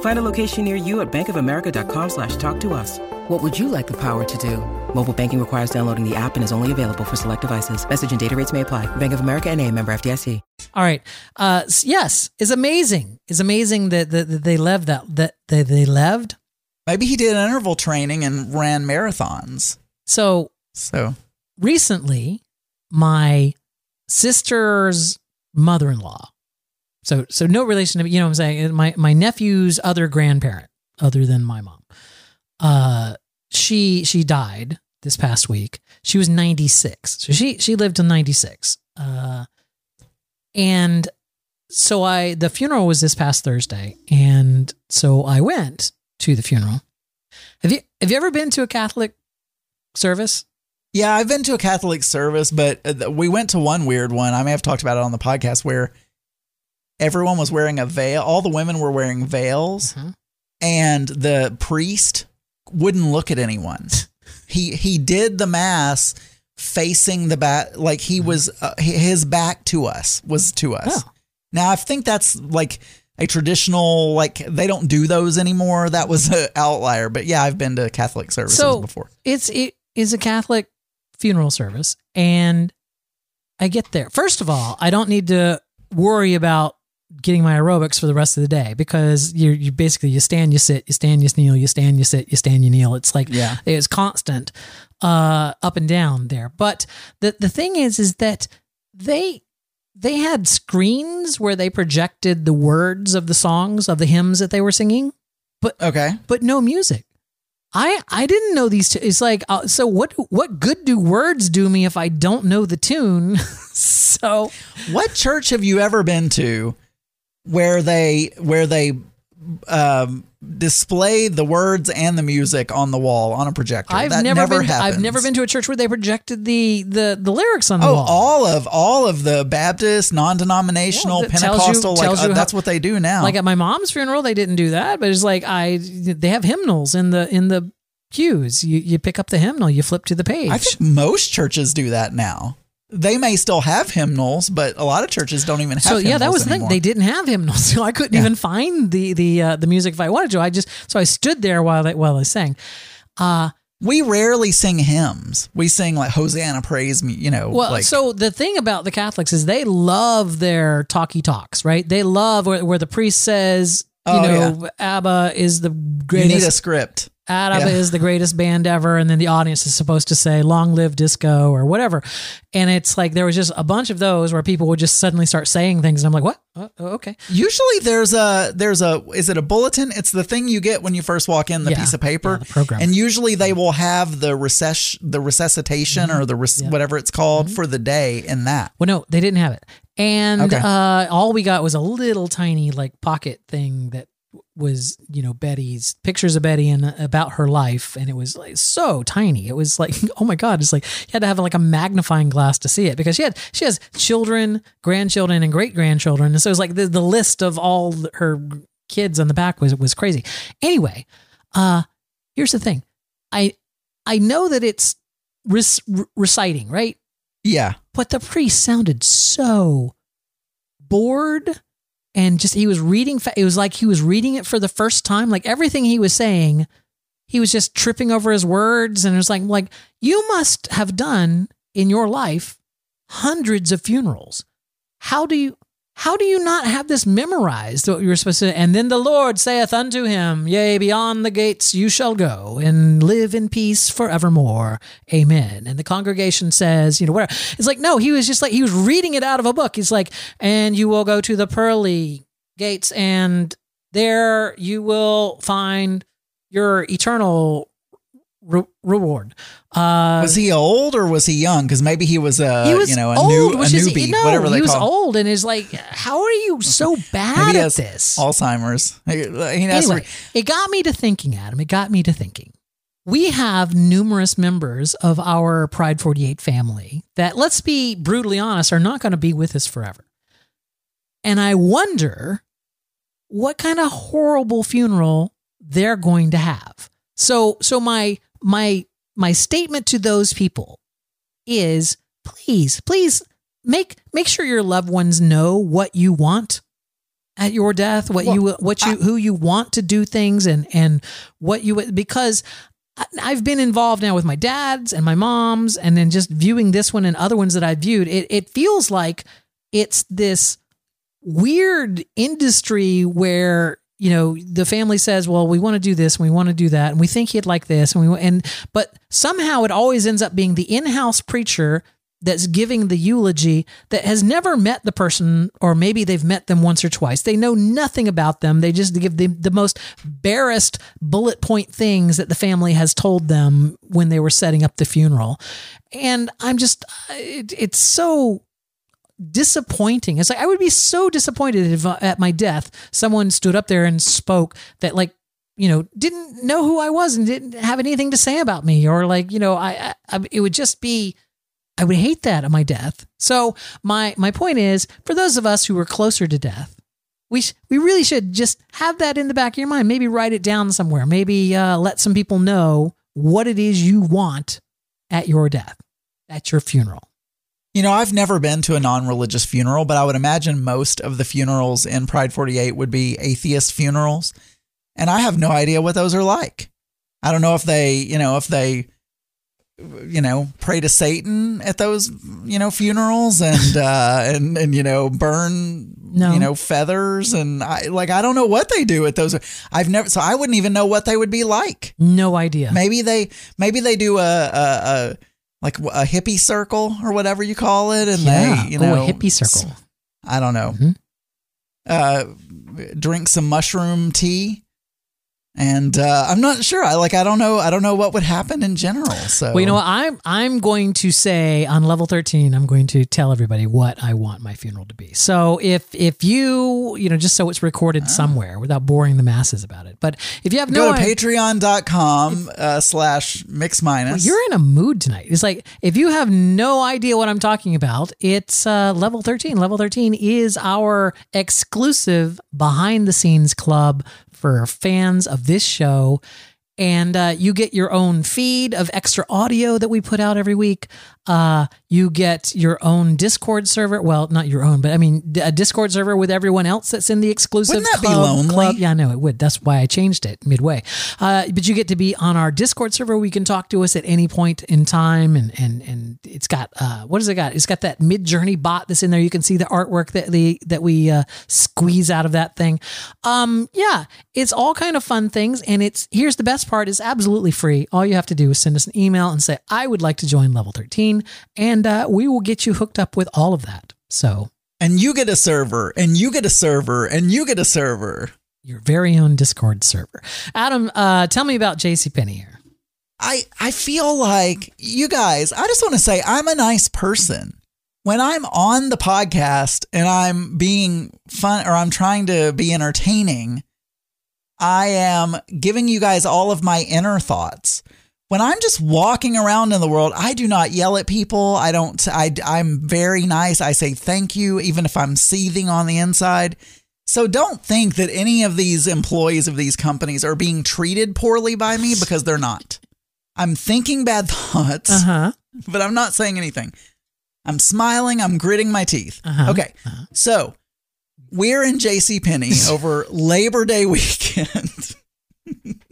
Find a location near you at bankofamerica.com slash talk to us. What would you like the power to do? Mobile banking requires downloading the app and is only available for select devices. Message and data rates may apply. Bank of America and a member FDIC. All right. Uh, yes, it's amazing. It's amazing that, that, that they left that that they, they left. Maybe he did interval training and ran marathons. So So, recently, my sister's mother-in-law. So so no relation to. You know what I'm saying? My my nephew's other grandparent, other than my mom. Uh, she she died this past week. She was 96. So she she lived till 96. Uh, and so I the funeral was this past Thursday, and so I went to the funeral. Have you have you ever been to a Catholic service? yeah, I've been to a Catholic service, but uh, we went to one weird one. I may have talked about it on the podcast where everyone was wearing a veil. All the women were wearing veils, Mhm. and the priest wouldn't look at anyone. he he did the mass facing the back, like he was uh, his back to us was to us. Oh. Now I think that's like a traditional like they don't do those anymore. That was an outlier, but yeah, I've been to Catholic services So- before. it's it is a Catholic funeral service, and I get there. First of all, I don't need to worry about getting my aerobics for the rest of the day because you you basically you stand, you sit, you stand, you kneel, you stand, you sit, you stand, you kneel. It's like Yeah. it's constant, uh, up and down there. But the the thing is, is that they they had screens where they projected the words of the songs of the hymns that they were singing, but Okay. but no music. I I didn't know these. Two. It's like uh, so. What what good do words do me if I don't know the tune? so What church have you ever been to where they where they um, display the words and the music on the wall on a projector? I've that never, been. happens. I've never been to a church where they projected the the the lyrics on the wall Oh, wall. all of all of the Baptist, non-denominational, Yeah, tells you- Pentecostal, like uh, that's how- what they do now. Like at my mom's funeral, they didn't do that, but it's like I they have hymnals in the in the pews. You you pick up the hymnal, you flip to the page. I think most churches do that now. They may still have hymnals, but a lot of churches don't even have. so yeah, that was the anymore. thing. They didn't have hymnals, so I couldn't Yeah. even find the the uh, the music if I wanted to. I just so I stood there while they, while I sang. Uh we rarely sing hymns. We sing like Hosanna praise me, you know, well, like so the thing about the Catholics is they love their talkie talks, right? They love where, where the priest says, you Oh, know, ABBA is the you need a script. ABBA Yeah. is the greatest band ever, and then the audience is supposed to say "Long live disco" or whatever. And it's like there was just a bunch of those where people would just suddenly start saying things, and I'm like, "What? Oh, okay." Usually there's a there's a is it a bulletin? It's the thing you get when you first walk in, the Yeah, piece of paper. yeah, the program. And usually they will have the recess the resuscitation or the res- Mm-hmm. Whatever it's called for the day in that. Well, no, they didn't have it, and Okay. uh, all we got was a little tiny like pocket thing that was you know Betty's pictures of Betty and about her life, and it was like so tiny. It was like oh my god, it's like you had to have like a magnifying glass to see it because she had she has children, grandchildren, and great grandchildren, and so it was like the the list of all her kids on the back was was crazy. Anyway, uh, here's the thing, I I know that it's rec- reciting right Yeah. but the priest sounded so bored and just he was reading it was like he was reading it for the first time. Like everything he was saying he was just tripping over his words. And it was like like you must have done in your life hundreds of funerals. How do you how do you not have this memorized what you were supposed to and then the lord saith unto him yea beyond the gates you shall go and live in peace forevermore. Amen. And the congregation says you know where it's like no he was just like he was reading it out of a book. He's like and you will go to the pearly gates and there you will find your eternal re- reward uh Was he old or was he young? Because maybe he was a he was you know a, old, new, a which is newbie, no, whatever they he was call. old, and is like, how are you so bad at this? Alzheimer's. He, anyway, it got me to thinking, Adam. It got me to thinking. We have numerous members of our Pride 48 family that, let's be brutally honest, are not going to be with us forever. And I wonder what kind of horrible funeral they're going to have. So, so my my my statement to those people is please, please make make sure your loved ones know what you want at your death, what you what you who you want to do things and and what you because I- I've been involved now with my dad's and my mom's and then just viewing this one and other ones that I've viewed it it feels like it's this weird industry where you know the family says well we want to do this and we want to do that and we think he'd like this and we and but somehow it always ends up being the in-house preacher that's giving the eulogy that has never met the person or maybe they've met them once or twice. They know nothing about them. They just give the, the most barest bullet point things that the family has told them when they were setting up the funeral. And i'm just it, it's so disappointing. It's like I would be so disappointed if uh, at my death someone stood up there and spoke that like you know didn't know who I was and didn't have anything to say about me or like you know I, I, it would just be I would hate that at my death. So my my point is for those of us who were closer to death we sh- we really should just have that in the back of your mind. Maybe write it down somewhere. Maybe uh, let some people know what it is you want at your death, at your funeral. You know, I've never been to a non religious funeral, but I would imagine most of the funerals in Pride 48 would be atheist funerals. And I have no idea what those are like. I don't know if they, you know, if they, you know, pray to Satan at those, you know, funerals and, uh, and, and, you know, burn, No. you know, feathers. And I, like, I don't know what they do at those. I've never, so I wouldn't even know what they would be like. No idea. Maybe they maybe they do a a, a like a hippie circle or whatever you call it, and Yeah. they, you Oh, know, a hippie circle. I don't know, Mhm. uh, drink some mushroom tea. And uh, I'm not sure. I like. I don't know. I don't know what would happen in general. So Well, you know what? I'm I'm going to say on level 13, I'm going to tell everybody what I want my funeral to be. So if if you you know just so it's recorded somewhere without boring the masses about it. But if you have no Ah. go to patreon.com uh, slash mix minus. you're in a mood tonight. It's like if you have no idea what I'm talking about, it's uh, level 13. Level 13 is our exclusive behind the scenes club for fans of this show. And uh, you get your own feed of extra audio that we put out every week. Uh, you get your own Discord server. Well, not your own, but I mean a Discord server with everyone else that's in the exclusive. Wouldn't that be club- lonely? club. Yeah, I know it would. That's why I changed it midway. Uh, but you get to be on our Discord server. We can talk to us at any point in time, and and and it's got uh, what has it got? It's got that Midjourney bot that's in there. You can see the artwork that the that we uh, squeeze out of that thing. Um, yeah, it's all kind of fun things, and it's here's the best part: it's absolutely free. All you have to do is send us an email and say I would like to join Level Thirteen, and uh, we will get you hooked up with all of that. So and you get a server, and you get a server, and you get a server. your very own Discord server. Adam, uh, tell me about JCPenney here. I I feel like you guys, I just want to say I'm a nice person. When I'm on the podcast and I'm being fun or I'm trying to be entertaining, I am giving you guys all of my inner thoughts. When I'm just walking around in the world, I do not yell at people. I don't I I'm very nice. I say thank you even if I'm seething on the inside. So don't think that any of these employees of these companies are being treated poorly by me because they're not. I'm thinking bad thoughts, Uh huh. but I'm not saying anything. I'm smiling, I'm gritting my teeth. Uh-huh. Okay. So, we're in JC Penney over Labor Day weekend.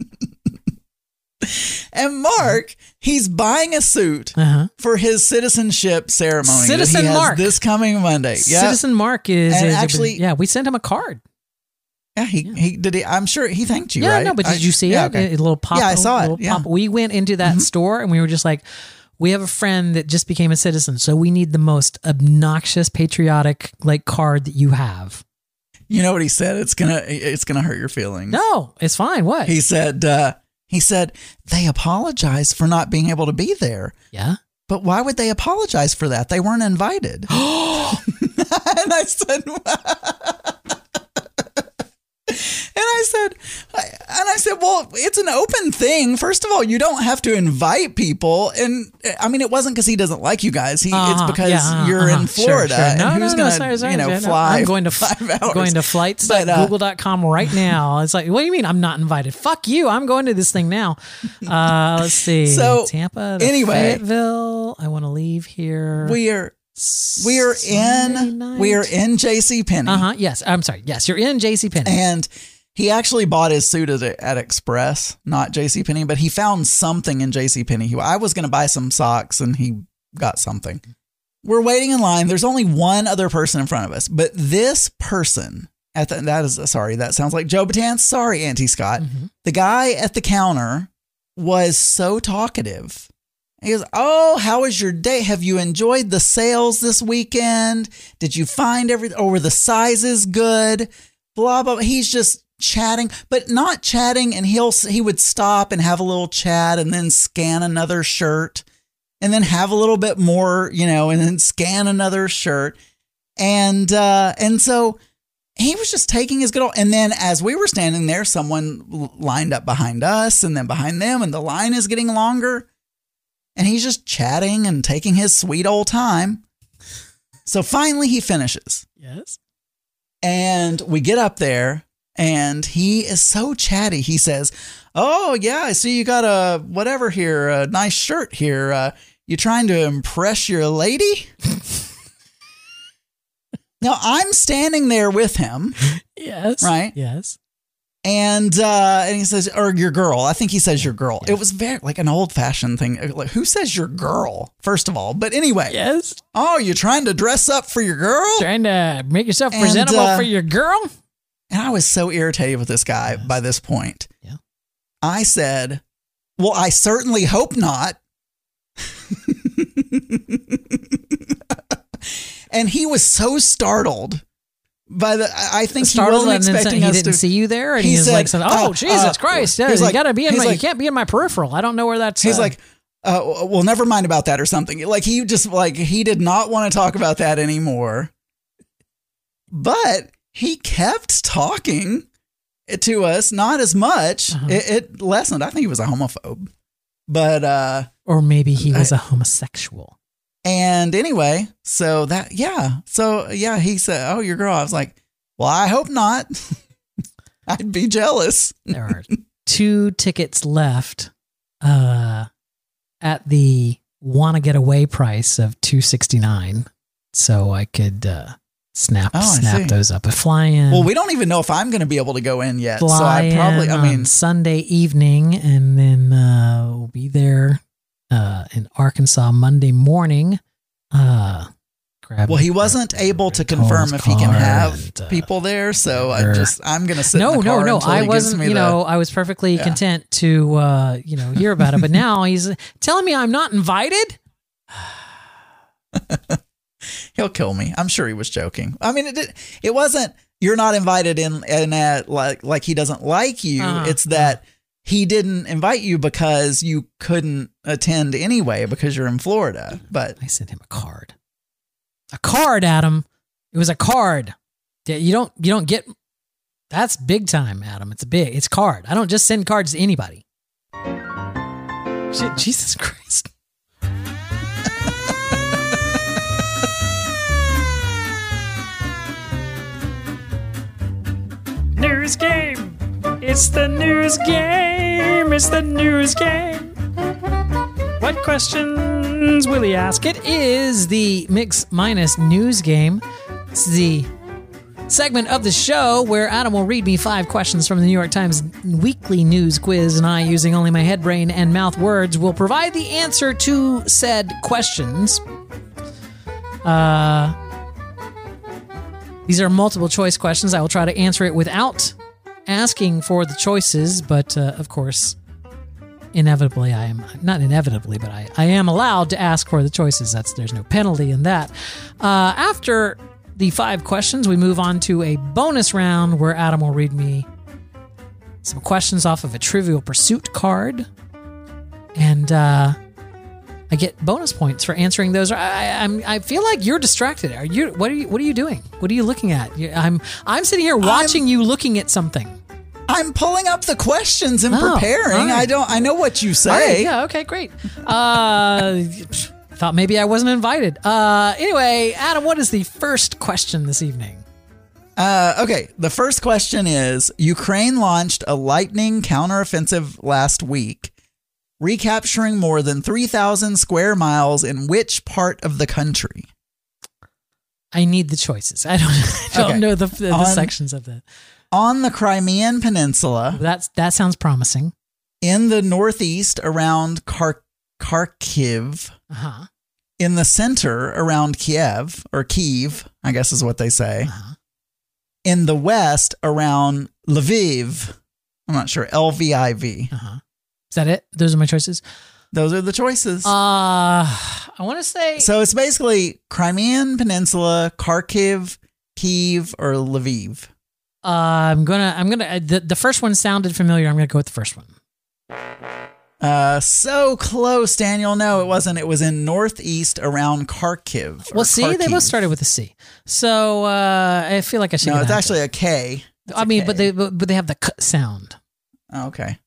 and Mark, he's buying a suit Uh huh. for his citizenship ceremony. Citizen Mark. this coming Monday. Yeah. Citizen Mark is, is- actually- yeah. We sent him a card. Yeah, he, he did. He, I'm sure he thanked you, yeah, right? no, but did I- you see yeah, it? okay. A little pop. Yeah, I saw it, yeah. Mm-hmm. Pop. We went into that store and we were just like, we have a friend that just became a citizen, so we need the most obnoxious patriotic like card that you have. You know what he said? It's gonna it's gonna hurt your feelings. No, it's fine. What? He said, uh, he said, they apologized for not being able to be there. yeah. But why would they apologize for that? They weren't invited. and I said, I said, and I said, well, it's an open thing. First of all, you don't have to invite people. And I mean, it wasn't because he doesn't like you guys. He, Uh-huh, it's because yeah, uh-huh, you're uh-huh. in Florida. sure. And No, who's no, no, sorry, sorry, you know, sorry, fly? I'm going to five hours. going to flights But, uh, google.com right now. It's like, what do you mean I'm not invited? Fuck you. I'm going to this thing now. Uh, let's see. So, Tampa, anyway. Fayetteville. I want to leave here. We are we are in we are in JC Penney. Uh huh. Yes. I'm sorry. Yes, you're in JC Penney. And he actually bought his suit at, at Express, not J.C. Penney, but he found something in J.C. Penney. I was going to buy some socks, and he got something. We're waiting in line. There's only one other person in front of us, but this person at the, that is sorry, that sounds like Joe Batanz. Sorry, Auntie Scott. Mm-hmm. The guy at the counter was so talkative. He goes, Oh, how was your day? Have you enjoyed the sales this weekend? Did you find everything? Or were the sizes good? Blah, blah. blah. He's just chatting, but not chatting. And he'll, he would stop and have a little chat and then scan another shirt and then have a little bit more, you know, and then scan another shirt. And, uh, and so he was just taking his good old, and then as we were standing there, someone lined up behind us and then behind them, and the line is getting longer. And he's just chatting and taking his sweet old time. So finally he finishes. yes. And we get up there and he is so chatty. He says, Oh, yeah, I see you got a whatever here, a nice shirt here. Uh, you trying to impress your lady? now I'm standing there with him Yes. Right. Yes. and uh, and he says, or your girl. I think he says your girl. It was very like an old fashioned thing. Like, who says your girl, first of all? But anyway, Yes. oh, you're trying to dress up for your girl? Trying to make yourself And, presentable uh, for your girl. And I was so irritated with this guy by this point. Yeah. I said, Well, I certainly hope not. and he was so startled by the. I think Startled he wasn't and then expecting he didn't to. see you there, and he he, was said, like, "Oh uh, Jesus uh, Christ! Yeah, he's you like- got to be in my. like- you can't be in my peripheral. I don't know where that's." He's uh, like, uh, well, never mind about that or something. Like he just like he did not want to talk about that anymore. But he kept talking to us, not as much. Uh-huh. It, it lessened. I think he was a homophobe. But uh or maybe he was a homosexual. and anyway, so that yeah. So yeah, he said, "Oh, your girl." I was like, "Well, I hope not." I'd be jealous. There are two tickets left uh, at the want to get away price of two sixty nine, so I could uh, snap Oh, snap those up. A fly in. Well, we don't even know if I'm going to be able to go in yet. So I probably I mean, Sunday evening, and then uh, we'll be there uh, in Arkansas Monday morning. Uh, grab Well, he wasn't able to confirm if he can have people there, so I just I'm gonna sit. no, no, no. I wasn't. You the- know, I was perfectly Yeah. content to uh, you know hear about it. But now he's telling me I'm not invited. he'll kill me. I'm sure he was joking. I mean, it did, it wasn't. You're not invited in, and at like like he doesn't like you. Uh-huh. It's that he didn't invite you because you couldn't attend anyway because you're in Florida. But I sent him a card. A card, Adam. It was a card. You don't. You don't get. That's big time, Adam. It's a big. It's card. I don't just send cards to anybody. Shit, Jesus Christ. News game. It's the news game. It's the news game. What questions will he ask? It is the Mix Minus news game. It's the segment of the show where Adam will read me five questions from the New York Times weekly news quiz, and I, using only my head, brain, and mouth words, will provide the answer to said questions. Uh, these are multiple choice questions. I will try to answer it without asking for the choices, but uh, of course, inevitably I am not inevitably, but I, I am allowed to ask for the choices. That's there's no penalty in that. Uh, after the five questions, we move on to a bonus round where Adam will read me some questions off of a Trivial Pursuit card, and uh, I get bonus points for answering those. I, I, I'm I feel like you're distracted. Are you? What are you? What are you doing? What are you looking at? You- I'm I'm sitting here watching you looking at something. I'm pulling up the questions and Oh, preparing. right. I don't. I know what you say. Right, yeah, okay, great. Uh, thought maybe I wasn't invited. Uh, anyway, Adam, what is the first question this evening? Uh, okay, the first question is Ukraine launched a lightning counteroffensive last week, recapturing more than 3,000 square miles in which part of the country? I need the choices. I don't, I don't Okay. know the, the, On- sections of the. On the Crimean Peninsula, That's that sounds promising. in the northeast around Kar- Kharkiv, Uh huh. in the center around Kiev, or Kiev, I guess is what they say, Uh-huh. in the west around Lviv. I'm not sure, L V I V. Uh huh. Is that it? Those are my choices. Those are the choices. Uh, I want to say. So it's basically Crimean Peninsula, Kharkiv, Kiev, or Lviv. Uh, I'm gonna. I'm gonna. Uh, the, the first one sounded familiar. I'm gonna go with the first one. Uh, so close, Daniel. No, it wasn't. It was in northeast around Kharkiv. Well, see, they both started with a C. So uh, I feel like I should. No, get it's that. actually a K. I mean, but they but, but they have the k sound. Oh, okay.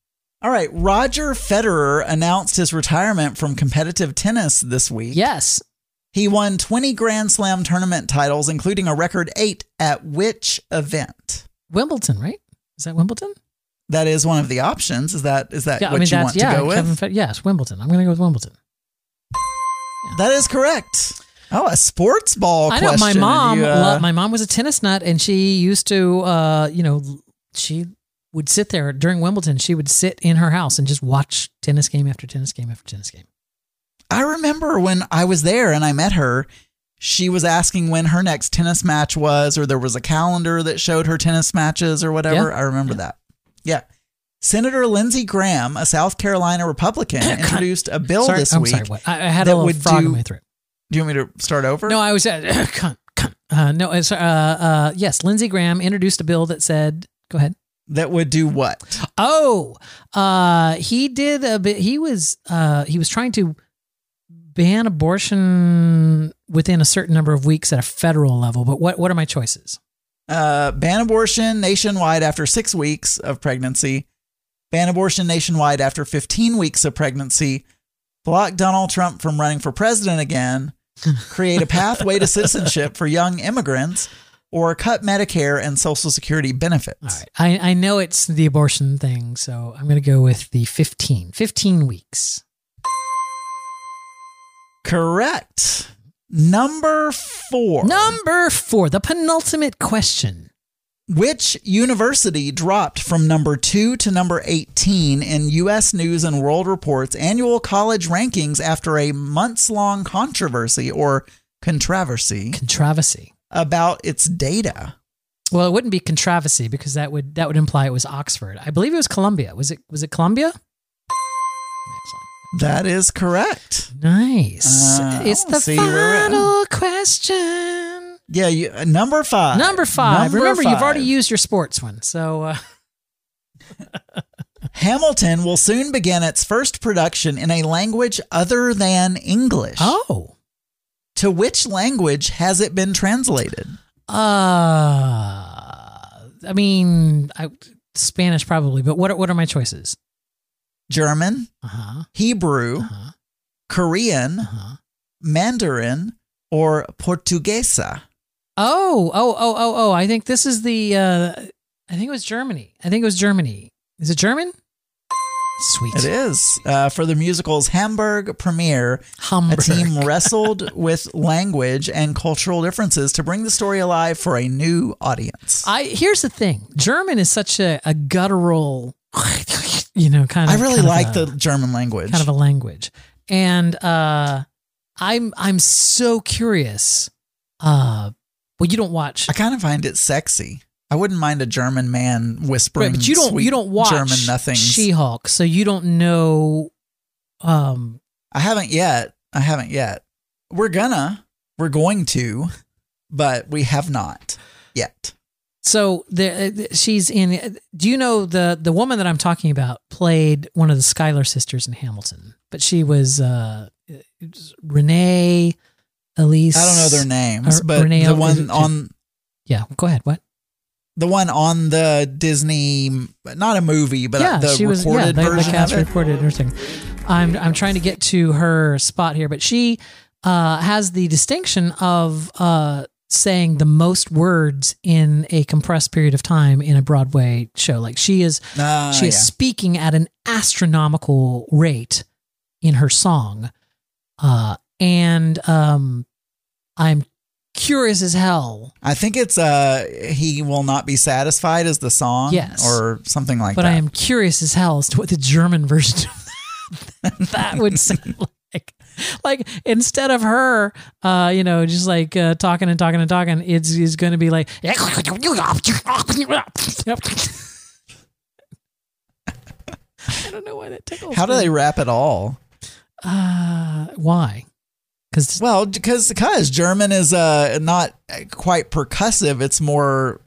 All right. Roger Federer announced his retirement from competitive tennis this week. Yes. He won 20 Grand Slam tournament titles, including a record eight at which event? Wimbledon, right? Is that Wimbledon? That is one of the options. Is that is that Yeah, what I mean you want yeah. to go with? Kevin Fed- yes, Wimbledon. I'm gonna go with Wimbledon. That is correct. Oh, a sports ball I know question. my mom. You, uh, lo- my mom was a tennis nut, and she used to, uh, you know, she would sit there during Wimbledon. She would sit in her house and just watch tennis game after tennis game after tennis game. I remember when I was there and I met her, she was asking when her next tennis match was, or there was a calendar that showed her tennis matches or whatever. Yeah. I remember that. Yeah. Senator Lindsey Graham, a South Carolina Republican, introduced a bill Sorry, this I'm week. sorry. What? I, I had that a would frog do- in my throat. Do you want me to start over? No, I was at cunt. Uh, no, it's, uh, uh, yes, Lindsey Graham introduced a bill that said, go ahead. That would do what? Oh, uh, he did a bit. He was uh, he was trying to ban abortion within a certain number of weeks at a federal level. But what what are my choices? Uh, ban abortion nationwide after six weeks of pregnancy. Ban abortion nationwide after 15 weeks of pregnancy. Block Donald Trump from running for president again. Create a pathway to citizenship for young immigrants. Or cut Medicare and Social Security benefits. All right, I I know it's the abortion thing, so I'm going to go with the 15. 15 weeks. Correct. Number four. Number four, the penultimate question. Which university dropped from number two to number 18 in U.S. News and World Report's annual college rankings after a months long controversy or controversy Controversy. About its data? Well, it wouldn't be controversy because that would that would imply it was Oxford. I believe it was Columbia. Was it was it Columbia? Excellent. That is correct. Nice. Uh, it's the see where we're at. final question. Yeah, you, uh, number five. Number five. Number Remember, you've already used your sports one. So, uh, Hamilton will soon begin its first production in a language other than English. oh, To which language has it been translated? uh, I mean, I, Spanish probably, but what are, what are my choices? German, Uh huh. Hebrew, Uh-huh. Korean, Uh-huh. Mandarin, or Portuguesa? Oh, oh, oh, oh, oh! I think this is the. Uh, I think it was Germany. I think it was Germany. Is it German? Sweet. It is. Uh, for the musical's Hamburg premiere, Hamburg. a team wrestled with language and cultural differences to bring the story alive for a new audience. I here's the thing. German is such a, a guttural, you know, kind of. I really like a- the German language. kind of a language, and uh, I'm I'm so curious. Uh, well, you don't watch, I kind of find it sexy. I wouldn't mind a German man whispering. right, but you don't sweet you don't watch German nothings. She-Hulk, so you don't know. Um, I haven't yet. I haven't yet. We're gonna. We're going to, but we have not yet. So the, uh, she's in. Do you know the the woman that I'm talking about played one of the Schuyler sisters in Hamilton, but she was uh, Renee Elise. I don't know their names, but Renee the one on Yeah, go ahead. What? The one on the Disney, not a movie, but yeah, the she was. Yeah, recorded the, the version cast of it. recorded everything. I'm I'm trying to get to her spot here, but she uh, has the distinction of uh, saying the most words in a compressed period of time in a Broadway show. Like she is Ah, she is yeah. speaking at an astronomical rate in her song uh and um i'm curious as hell I think it's uh he will not be satisfied as the song, Yes. or something like that. but that. i am curious as hell as to what the german version of that, would sound like like instead of her uh you know just like uh, talking and talking and talking it's, it's gonna be like I don't know why that tickles. How do me. they rap at all? Uh, why? Because Well, because because German is uh not quite percussive. It's more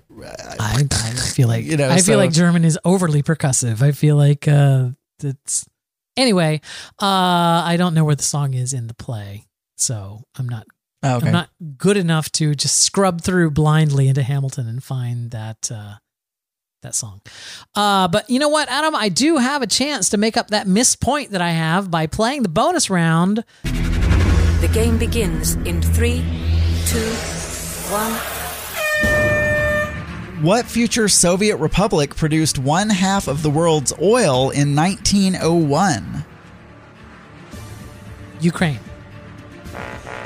I, I feel like You know, I so- feel like German is overly percussive. I feel like uh, it's anyway. Uh, I don't know where the song is in the play, so I'm not oh, okay. I'm not good enough to just scrub through blindly into Hamilton and find that uh, that song. Uh, but you know what, Adam? I do have a chance to make up that missed point that I have by playing the bonus round. The game begins in three, two, one. What future Soviet republic produced one half of the world's oil in 1901? Ukraine.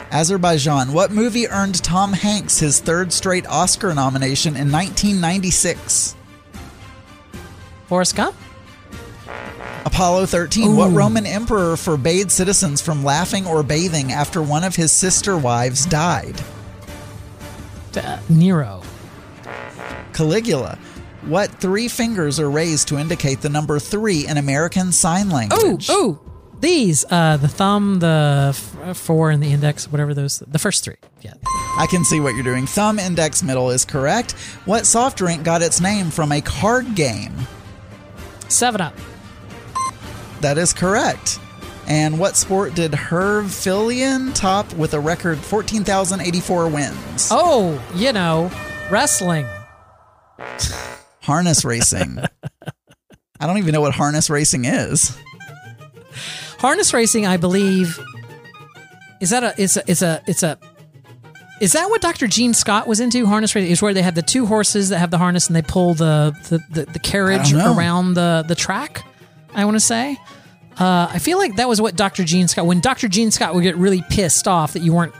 Azerbaijan. What movie earned Tom Hanks his third straight Oscar nomination in 1996? Forrest Gump. Apollo 13. What Roman emperor forbade citizens from laughing or bathing after one of his sister wives died? Uh, Nero. Caligula. What three fingers are raised to indicate the number three in American Sign Oh, Language? oh, these uh, the thumb, the f- four, and the index, whatever those, the first three. Yeah. I can see what you're doing. Thumb, index, middle is correct. What soft drink got its name from a card game? Seven Up. That is correct. And what sport did Herb Filion top with a record 14,084 wins? Oh, you know, wrestling. Harness racing. I don't even know what harness racing is. Harness racing, I believe, is that a it's a it's a it's a is that what Dr. Gene Scott was into? Harness racing is where they have the two horses that have the harness and they pull the the, the, the carriage I don't know. around the the track. I want to say. Uh, I feel like that was what Dr. Gene Scott. When Dr. Gene Scott would get really pissed off that you weren't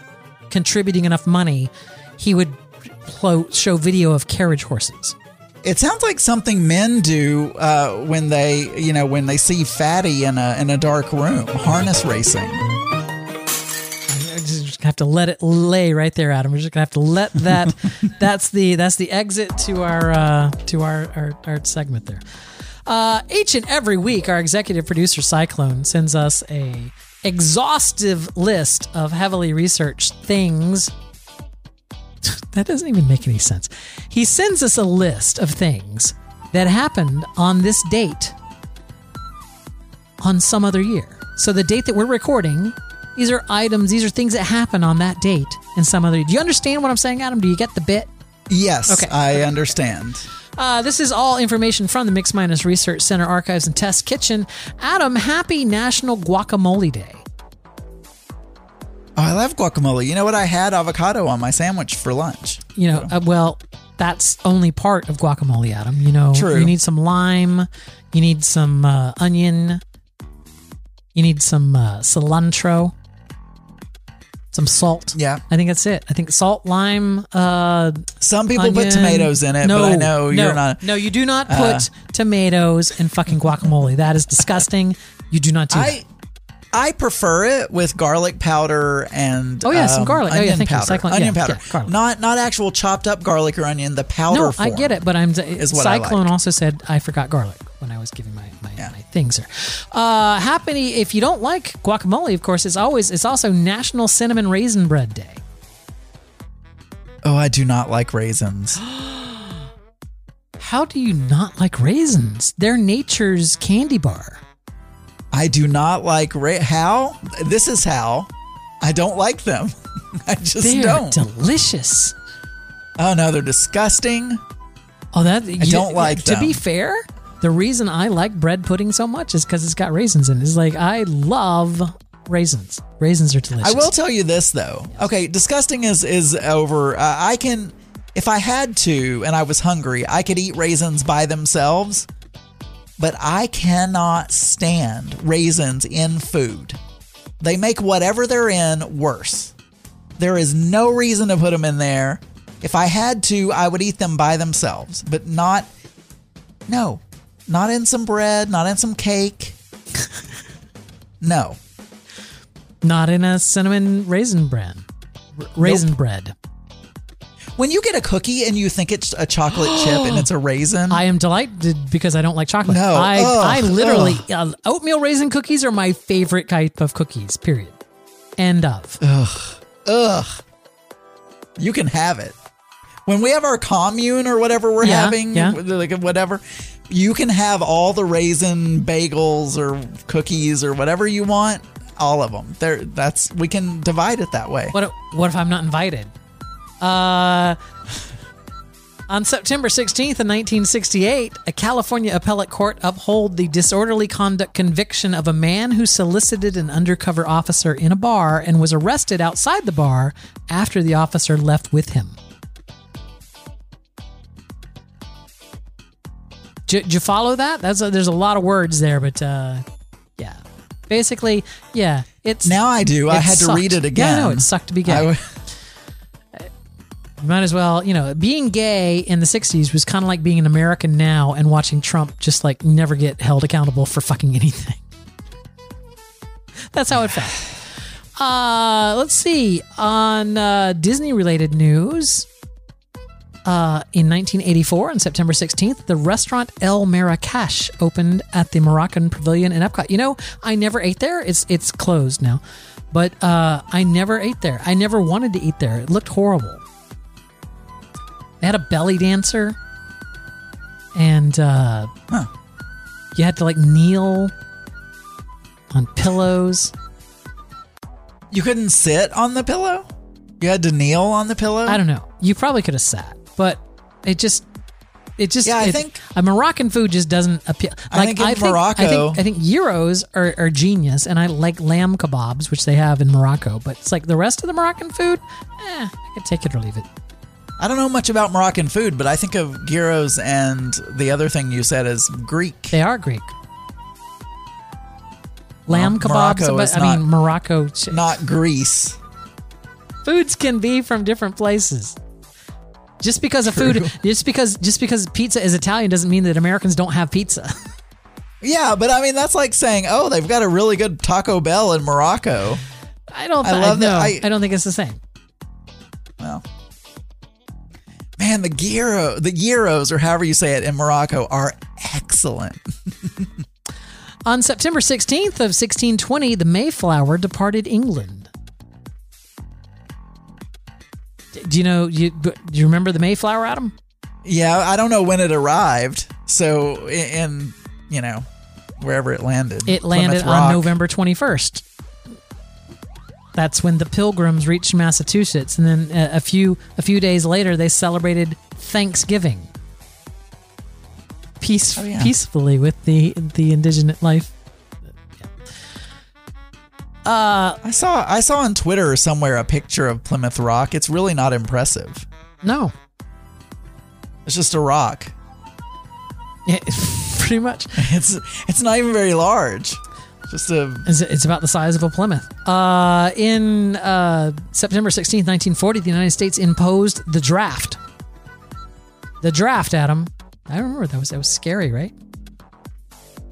contributing enough money, he would show video of carriage horses. It sounds like something men do uh, when they, you know, when they see fatty in a in a dark room. Harness racing. I just have to let it lay right there, Adam. We're just gonna have to let that. that's the that's the exit to our uh, to our, our our segment there. Uh, each and every week, our executive producer Cyclone sends us a exhaustive list of heavily researched things. that doesn't even make any sense. He sends us a list of things that happened on this date on some other year. So the date that we're recording, these are items, these are things that happen on that date in some other. Do you understand what I'm saying, Adam? Do you get the bit? Yes, Okay. I understand. Uh, this is all information from the Mix Minus Research Center Archives and Test Kitchen. Adam, happy National Guacamole Day. Oh, I love guacamole. You know what? I had avocado on my sandwich for lunch. You know, uh, well, that's only part of guacamole, Adam. You know, True. you need some lime, you need some uh, onion, you need some uh, cilantro, some salt. Yeah. I think that's it. I think salt, lime. Uh, Some people put tomatoes in it, no, but I know no, you're not. No, you do not put Uh, tomatoes in fucking guacamole. That is disgusting. You do not do I I prefer it with garlic powder and Oh, yeah, some um, garlic. Oh, yeah, onion thank you. powder. Cyclone- onion yeah, powder, yeah, not not actual chopped up garlic or onion. The powder. No, I get it, but I'm is what I Cyclone like. also said I forgot garlic when I was giving my my, my things here. Uh, happy if you don't like guacamole, of course, it's always it's also National Cinnamon Raisin Bread Day. Oh, I do not like raisins. How do you not like raisins? They're nature's candy bar. I do not like ra- how. This is how. I don't like them. I just They're don't. delicious. oh no, they're disgusting. Oh, that I don't like To be fair, the reason I like bread pudding so much is because it's got raisins in it. It's like I love raisins. Raisins are delicious. I will tell you this though. Okay, disgusting is is over. Uh, I can, if I had to, and I was hungry, I could eat raisins by themselves. But I cannot stand raisins in food. They make whatever they're in worse. There is no reason to put them in there. If I had to, I would eat them by themselves, but not. No, not in some bread, not in some cake. no. Not in a cinnamon raisin bread. R- raisin bread. When you get a cookie and you think it's a chocolate chip and it's a raisin, I am delighted because I don't like chocolate. No. I, Ugh. I literally uh, oatmeal raisin cookies are my favorite type of cookies. Period. End of. Ugh. Ugh, you can have it. When we have our commune or whatever we're Yeah, having, yeah. like whatever, you can have all the raisin bagels or cookies or whatever you want. All of them. There. That's we can divide it that way. What if, what if I'm not invited? Uh, on September 16th of 1968, a California appellate court upheld the disorderly conduct conviction of a man who solicited an undercover officer in a bar and was arrested outside the bar after the officer left with him. Did you follow that? That's a, there's a lot of words there, but uh, yeah, basically, yeah, it's Now I do. I had to read it again. Yeah, no, it sucked to be gay. W- You might as well, you know, being gay in the 60s was kind of like being an American now and watching Trump just like never get held accountable for fucking anything. That's how it felt. Uh, let's see. On uh, Disney related news, Uh, in 1984, on September 16th, the restaurant El Marrakesh opened at the Moroccan Pavilion in Epcot. You know, I never ate there. It's it's closed now, but uh, I never ate there. I never wanted to eat there. It looked horrible. They had a belly dancer, and uh, you had to like kneel on pillows. You couldn't sit on the pillow? You had to kneel on the pillow? I don't know. You probably could have sat, but it just it just Yeah, I it- think- a Moroccan food just doesn't appeal. I think in Morocco- I think, I think gyros are, are genius, and I like lamb kebabs, which they have in Morocco. But it's like the rest of the Moroccan food, eh, I could take it or leave it. I don't know much about Moroccan food, but I think of gyros and the other thing you said is Greek. They are Greek. Lamb Well, kebabs, Morocco but is I not- mean Morocco. Not Greece. Foods can be from different places. Just because of True. food, just because just because pizza is Italian doesn't mean that Americans don't have pizza. Yeah, but I mean that's like saying, oh, they've got a really good Taco Bell in Morocco. I don't. I I love that- no, I- I don't think it's the same. Well, man, the gyro, the gyros, or however you say it in Morocco, are excellent. On September 16th of 1620, the Mayflower departed England. Do you know? You, do you remember the Mayflower, Adam? Yeah, I don't know when it arrived. So in, you know wherever it landed, It landed on November 21st. That's when the Pilgrims reached Massachusetts, and then a, a few a few days later, they celebrated Thanksgiving. Peace, Oh, yeah. peacefully with the the indigenous life. Uh, I saw I saw on Twitter somewhere a picture of Plymouth Rock. It's really not impressive. no, It's just a rock. Yeah, pretty much. It's it's not even very large. Just a It's, it's about the size of a Plymouth. Uh, in uh, September 16th, 1940, the United States imposed the draft. The draft, Adam. I remember that was that was scary, right?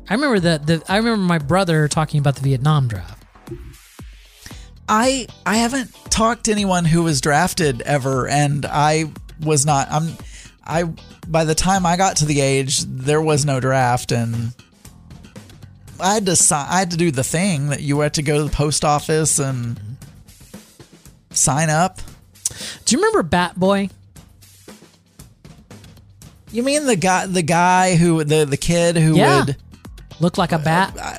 I remember the, the I remember my brother talking about the Vietnam draft. I I haven't talked to anyone who was drafted ever, and I was not. I'm I by the time I got to the age, there was no draft, and I had to sign. I had to do the thing that you had to go to the post office and sign up. Do you remember Bat Boy? You mean the guy, the guy who the the kid who Yeah. would? look like a bat. Uh,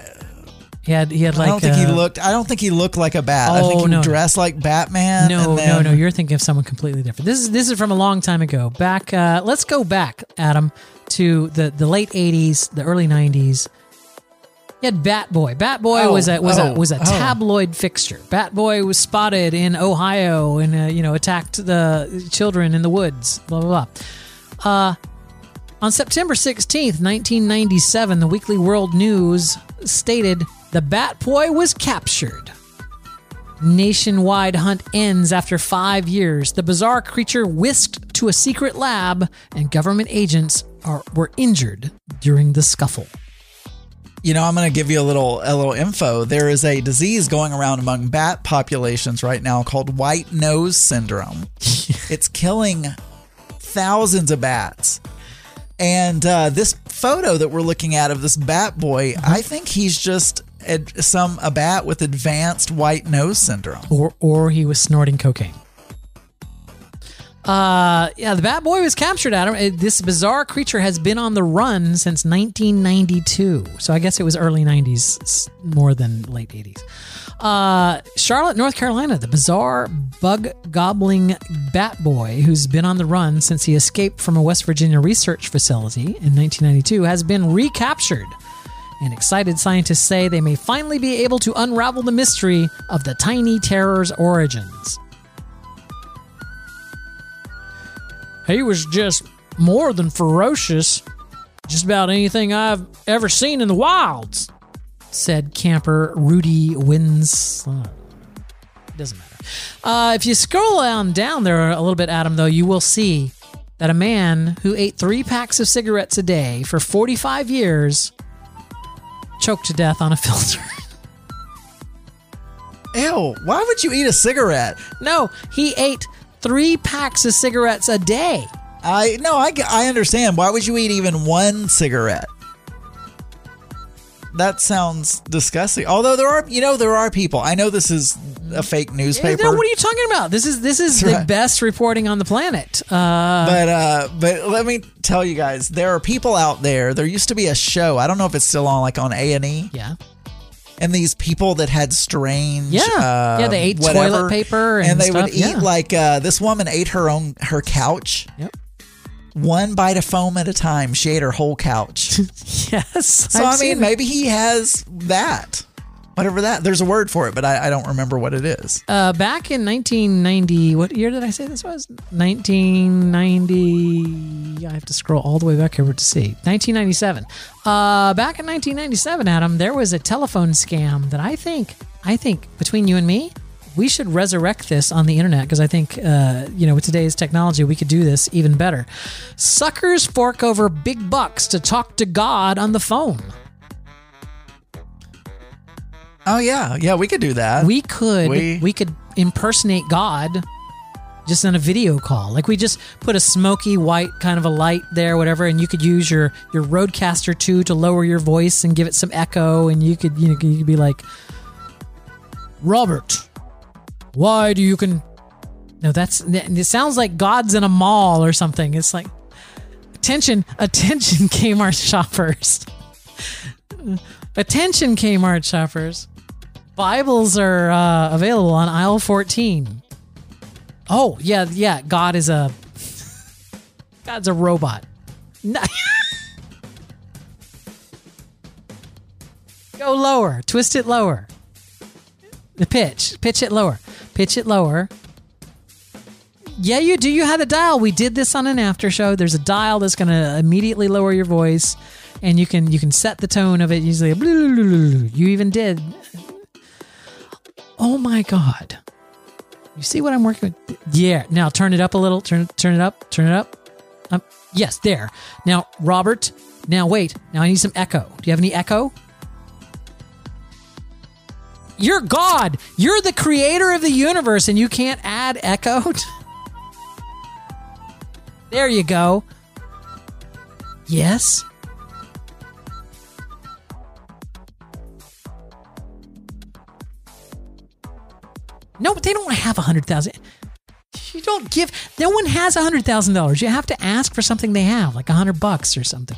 He had he had like I don't think he looked. I don't think he looked like a bat. I think Oh, he no. dressed like Batman. No, and no, then- no. You're thinking of someone completely different. This is this is from a long time ago. Back, uh, let's go back, Adam, to the the late '80s, the early '90s. You had Bat Boy. Bat Boy Oh, was a was a oh, was a oh. tabloid fixture. Bat Boy was spotted in Ohio and uh, you know attacked the children in the woods. Blah blah blah. Uh, on September 16th, 1997, the Weekly World News stated the Bat Boy was captured. Nationwide hunt ends after five years. The bizarre creature whisked to a secret lab, and government agents are, were injured during the scuffle. You know, I'm going to give you a little a little info. There is a disease going around among bat populations right now called white nose syndrome. it's killing thousands of bats. And uh, this photo that we're looking at of this bat boy, I think he's just ad- some a bat with advanced white nose syndrome. Or, or he was snorting cocaine. Uh, yeah, the Bat Boy was captured, Adam. Uh, This bizarre creature has been on the run since 1992. So I guess it was early 90s more than late 80s. Uh, Charlotte, North Carolina, the bizarre bug gobbling Bat Boy, who's been on the run since he escaped from a West Virginia research facility in 1992, has been recaptured. And excited scientists say they may finally be able to unravel the mystery of the tiny terror's origins. He was just more than ferocious. Just about anything I've ever seen in the wilds, said camper Rudy Wins. uh, Doesn't matter. Uh, if you scroll on down there a little bit, Adam, though, you will see that a man who ate three packs of cigarettes a day for 45 years choked to death on a filter. Ew, why would you eat a cigarette? No, he ate three packs of cigarettes a day I no, I, I understand. Why would you eat even one cigarette? That sounds disgusting. Although there are, you know, there are people. I know this is a fake newspaper. No, what are you talking about? This is this is That's the right. best reporting on the planet. Uh, but uh, but let me tell you guys, there are people out there. There used to be a show. I don't know if it's still on, like on A and E. Yeah. And these people that had strange, Yeah. uh, Yeah, they ate whatever, toilet paper and they would eat yeah. like uh, this woman ate her own her couch. Yep. One bite of foam at a time. She ate her whole couch. yes. So I've I mean, maybe he has that, whatever that. There's a word for it, but I, I don't remember what it is. Uh, back in 1990, what year did I say this was? 1990. I have to scroll all the way back over to see. 1997. Uh, back in 1997, Adam, there was a telephone scam that I think, I think between you and me, we should resurrect this on the internet because I think, uh, you know, with today's technology, we could do this even better. Suckers fork over big bucks to talk to God on the phone. Oh yeah, yeah, we could do that. We could We- we, could impersonate God just in a video call. Like we just put a smoky white kind of a light there, whatever, and you could use your your RodeCaster 2 to lower your voice and give it some echo, and you could you know you could be like, Robert, why do you can? No, that's it. Sounds like God's in a mall or something. It's like attention, attention, Kmart shoppers. Attention, Kmart shoppers. Bibles are uh, available on aisle 14. Oh, yeah, yeah. God is a God's a robot. Go lower. Twist it lower. The pitch. Pitch it lower. Pitch it lower. Yeah, you do. You have a dial. We did this on an after show. There's a dial that's going to immediately lower your voice, and you can you can set the tone of it. Usually, you even did. Oh my god! You see what I'm working with? Yeah. Now turn it up a little. Turn turn it up. Turn it up. Um, yes, there. Now, Robert. Now wait. Now I need some echo. Do you have any echo? You're God. You're the creator of the universe, and you can't add echo. there you go. Yes. No, they don't have a hundred thousand. You don't give. No one has a hundred thousand dollars. You have to ask for something they have, like a hundred bucks or something.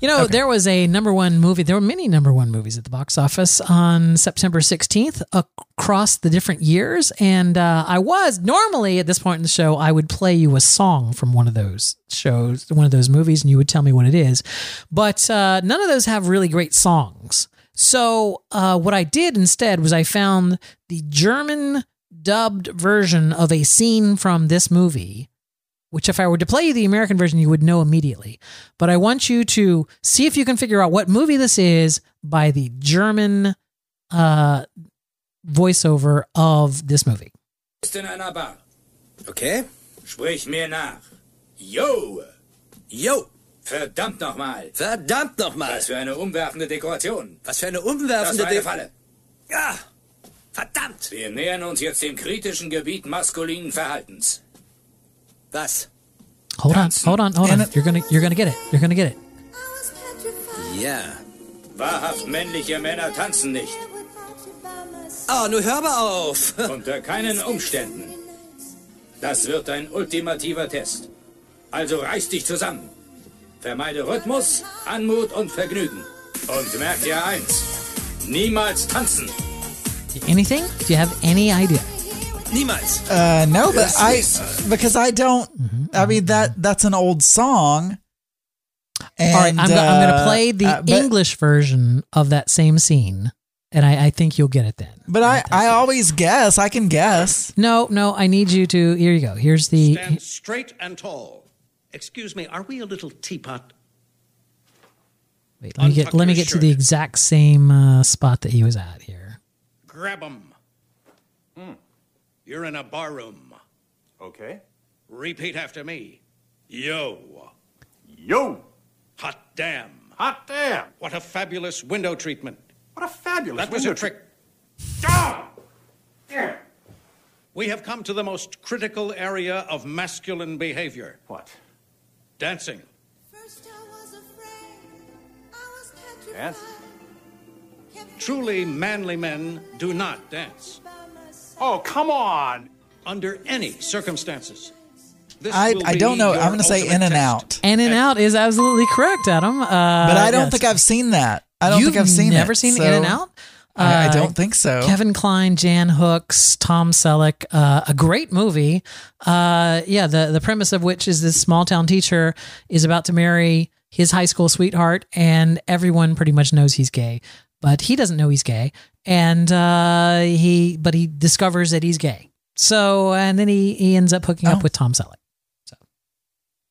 You know, there was a number one movie. There were many number one movies at the box office on September 16th across the different years. And uh, I was normally at this point in the show, I would play you a song from one of those shows, one of those movies, and you would tell me what it is. But uh, none of those have really great songs. So uh, what I did instead was I found the German dubbed version of a scene from this movie which if I were to play you the American version, you would know immediately. But I want you to see if you can figure out what movie this is by the German uh, voiceover of this movie. Ist in einer Bar. Okay. Sprich mir nach. Yo! Yo! Verdammt nochmal! Verdammt nochmal! Was für eine umwerfende Dekoration! Was für eine umwerfende Dekoration! Falle! Ja! Verdammt! Wir nähern uns jetzt dem kritischen Gebiet maskulinen Verhaltens. Was? Hold on, hold on, hold on. You're gonna you're gonna get it. You're gonna get it. Ja. Wahrhaft männliche Männer tanzen nicht. Oh, nun hör mal auf. Unter keinen Umständen. Das wird ein ultimativer Test. Also reiß dich zusammen. Vermeide Rhythmus, Anmut und Vergnügen. Und merk dir eins. Niemals tanzen. Anything? Do you have any idea? Niemals. Uh, no, but Yes, I yes. because I don't. I mean that that's an old song. And, All right, I'm, go- I'm going to uh, play the uh, but- English version of that same scene, and I, I think you'll get it then. But I, I always guess. I can guess. No, no, I need you to. Here you go. Here's the. Stand straight and tall. Excuse me, are we a little teapot? Wait, let me get let me your get to the exact same uh, spot that he was at here. Grab 'em. You're in a bar room. Okay. Repeat after me. Yo. Yo. Hot damn. Hot damn. What a fabulous window treatment. What a fabulous That was a trick. Here. We have come to the most critical area of masculine behavior. What? Dancing. Dance? Truly manly men do not dance. Oh, come on. Under any circumstances. This I, I don't know. I'm going to say In and. Out. In and Out is absolutely correct, Adam. Uh, But I don't yes. think I've seen that. I don't You've think I've seen never it. seen so In and Out. I, I Uh, don't think so. Kevin Kline, Jan Hooks, Tom Selleck, uh, a great movie. Uh, yeah, the the premise of which is this small town teacher is about to marry his high school sweetheart, and everyone pretty much knows he's gay, but he doesn't know he's gay, and uh, he but he discovers that he's gay. So and then he he ends up hooking Oh. up with Tom Selleck. So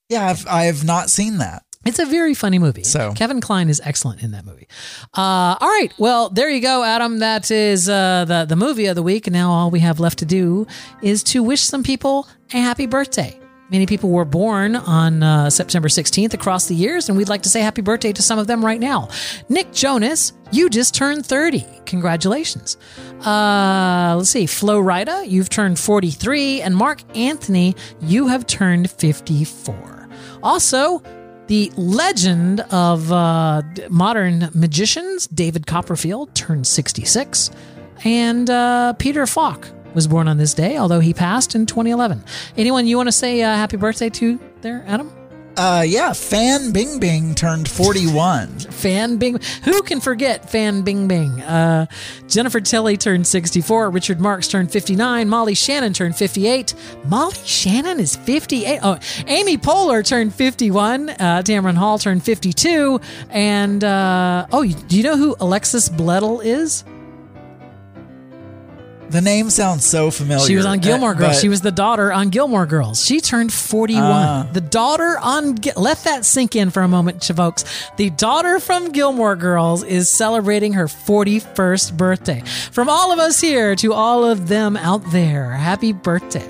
yeah, I've I've not seen that. It's a very funny movie. So- Kevin Kline is excellent in that movie. Uh, all right, well there you go, Adam. That is uh, the the movie of the week. And now all we have left to do is to wish some people a happy birthday. Many people were born on uh, September 16th across the years, and we'd like to say happy birthday to some of them right now. Nick Jonas, you just turned 30. Congratulations. Uh, let's see. Flo Rida, you've turned 43. And Marc Anthony, you have turned 54. Also, the legend of uh, modern magicians, David Copperfield, turned 66. And uh, Peter Falk was born on this day, although he passed in 2011. Anyone you want to say uh, happy birthday to there, Adam? Uh, yeah, Fan Bing Bing turned 41. Fan Bing. Who can forget Fan Bing Bing? Uh, Jennifer Tilly turned 64. Richard Marx turned 59. Molly Shannon turned 58. Molly Shannon is 58. Oh, Amy Poehler turned 51. Uh, Tamron Hall turned 52. And, uh, oh, do you know who Alexis Bledel is? The name sounds so familiar. She was on Gilmore uh, Girls. but- She was the daughter on Gilmore Girls. She turned 41. Ah. the daughter on let that sink in for a moment, folks. The daughter from Gilmore Girls is celebrating her 41st birthday. From all of us here to all of them out there, happy birthday.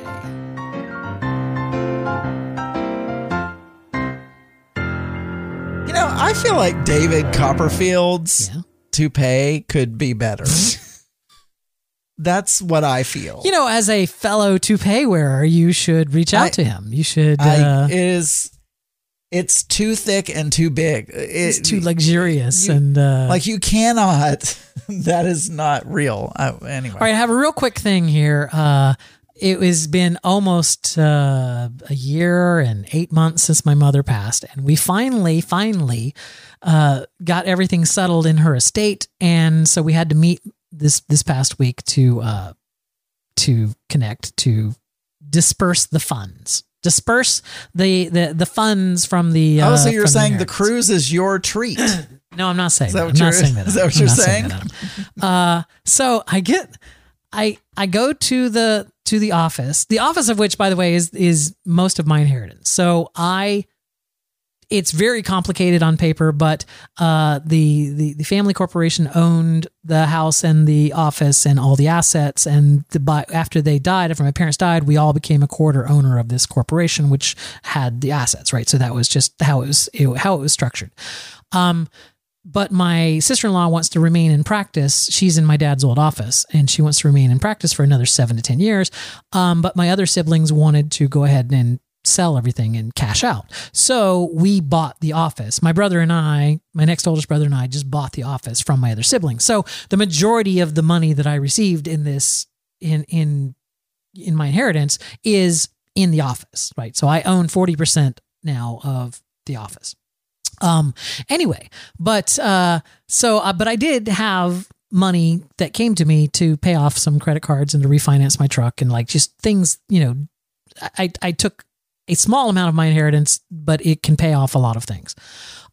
You know, I feel like David Copperfield's toupee could be better. That's what I feel. You know, as a fellow toupee wearer, you should reach out I- to him. You should. I, Uh, it is. It's too thick and too big. it's too luxurious you- and uh, like you cannot. that is not real. I, anyway. All right, I have a real quick thing here. Uh, it has been almost uh, a year and eight months since my mother passed, and we finally, finally uh, got everything settled in her estate, and so we had to meet this this past week to uh, to connect to disperse the funds, disperse the the the funds from the. oh, uh, so you're from the saying the cruise is your treat? No, I'm not saying Is that that. what you're- saying that. is that what I'm you're not saying? uh, so I get, I I go to the to the office, the office of which, by the way, is is most of my inheritance. So I, it's very complicated on paper, but uh, the the the family corporation owned the house and the office and all the assets, and the, after they died, after my parents died, we all became a quarter owner of this corporation, which had the assets, right? So that was just how it was it, how it was structured. Um, but my sister-in-law wants to remain in practice she's in my dad's old office and she wants to remain in practice for another seven to ten years um, but my other siblings wanted to go ahead and sell everything and cash out. So we bought the office. My brother and i my next oldest brother and i just bought the office from my other siblings. So the majority of the money that i received in this in in in my inheritance is in the office right? So i own 40% now of the office. Um anyway but uh so uh, but i did have money that came to me to pay off some credit cards and to refinance my truck and like just things you know i i took a small amount of my inheritance but it can pay off a lot of things.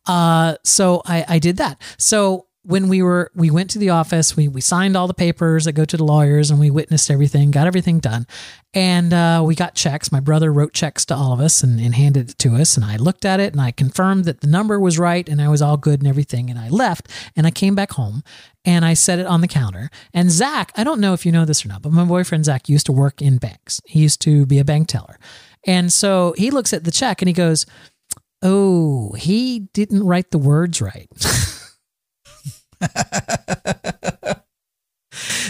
Uh so i i did that. So when we were we went to the office we we signed all the papers that go to the lawyers and we witnessed everything got everything done. And uh, we got checks. My brother wrote checks to all of us and, and handed it to us. And i looked at it and i confirmed that the number was right and i was all good and everything. And i left and i came back home and i set it on the counter. And zach i don't know if you know this or not but my boyfriend zach used to work in banks. He used to be a bank teller and so he looks at the check and he goes oh he didn't write the words right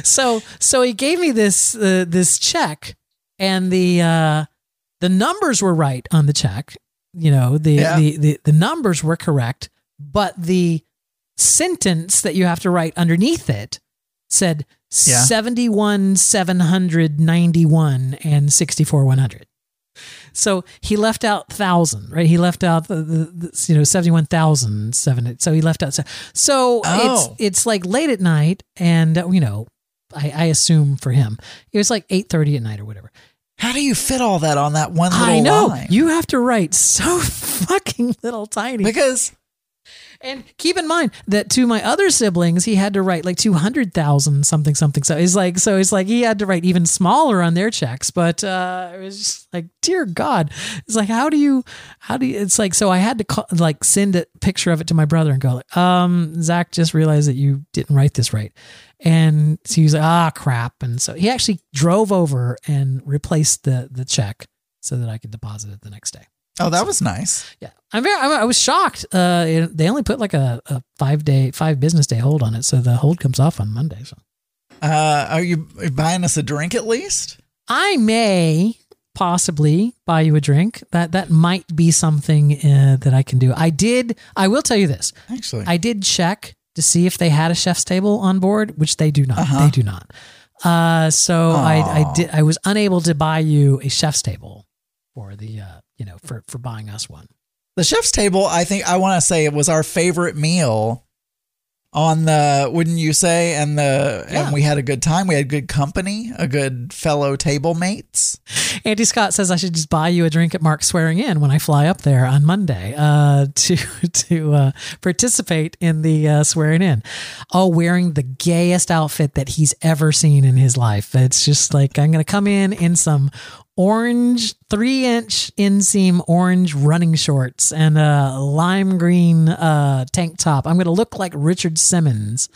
so so he gave me this uh, this check and the uh the numbers were right on the check you know the, Yeah. the the the numbers were correct but the sentence that you have to write underneath it said Yeah. 71 791 and 64 100 so he left out thousand, right? He left out the, the, the you know seventy one thousand seven. So he left out. So Oh. it's it's like late at night, and you know, I, I assume for him it was like eight thirty at night or whatever. How do you fit all that on that one little I know line? you have to write so fucking little tiny because and keep in mind that to my other siblings, he had to write like 200,000 something, something. So he's like, so he's like, he had to write even smaller on their checks. But uh, it was just like, dear God. It's like, how do you, how do you, it's like, so I had to call, like send a picture of it to my brother and go, like, um, Zach just realized that you didn't write this right. And so he was like, ah, crap. And so he actually drove over and replaced the, the check so that I could deposit it the next day. Oh, that was nice. Yeah, I'm very. I I was shocked. Uh, it- they only put like a, a five day, five business day hold on it, so the hold comes off on Monday. So Uh, are you buying us a drink at least? I may possibly buy you a drink. That that might be something uh, that I can do. I did. I will tell you this. Actually, I did check to see if they had a chef's table on board, which they do not. Uh-huh. They do not. Uh, so I, I did. I was unable to buy you a chef's table for the uh, you know for for buying us one. The chef's table, I think I want to say it was our favorite meal on the wouldn't you say and the Yeah. and we had a good time. We had good company, a good fellow table mates. Andy Scott says I should just buy you a drink at Mark's swearing in when I fly up there on Monday uh, to to uh, participate in the uh, swearing in. Oh, wearing the gayest outfit that he's ever seen in his life. It's just like I'm going to come in in some orange three inch inseam orange running shorts and a lime green uh, tank top. I'm to look like Richard Simmons.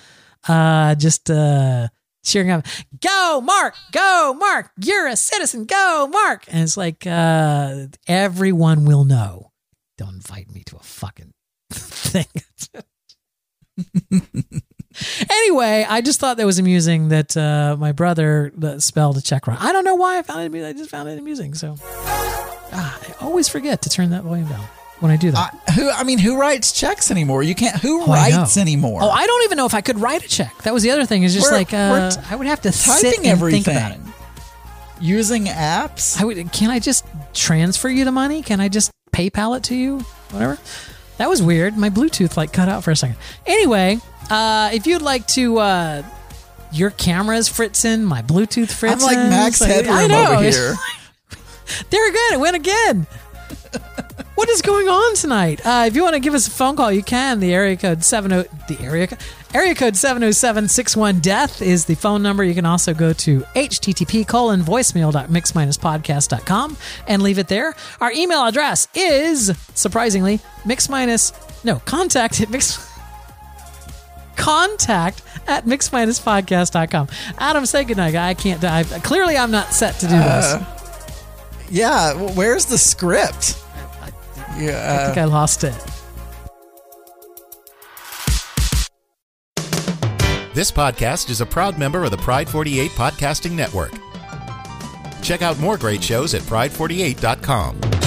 Uh, just uh, cheering up, go Mark, go Mark, you're a citizen, go Mark. And it's like uh, everyone will know. Don't invite me to a fucking thing. anyway, I just thought that was amusing that uh, my brother spelled a check wrong. I don't know why I found it. amusing. I just found it amusing. So ah, I always forget to turn that volume down when I do that. Who I mean, who writes checks anymore? You can't. Who Oh, writes anymore? Oh, I don't even know if I could write a check. That was the other thing. Is just We're- like uh, t- I would have to typing everything. think about it. Using apps. I would. Can I just transfer you the money? Can I just PayPal it to you? Whatever. That was weird. My Bluetooth like cut out for a second. Anyway, uh, if you'd like to, uh, your camera's fritzing, my Bluetooth fritzing. I'm like Max I Headroom know. over here. There again, it went again. what is going on tonight? Uh, if you want to give us a phone call, you can. The area code 70 the area area code 70761 death is the phone number. You can also go to http colon voicemail.mix-podcast.com and leave it there. Our email address is surprisingly mix minus no contact at mix contact at mix-podcast.com. Adam, say goodnight. I can't. I, clearly, I'm not set to do this. Uh, yeah, where's the script? I Yeah, think I lost it. This podcast is a proud member of the Pride 48 Podcasting Network. Check out more great shows at pride48.com.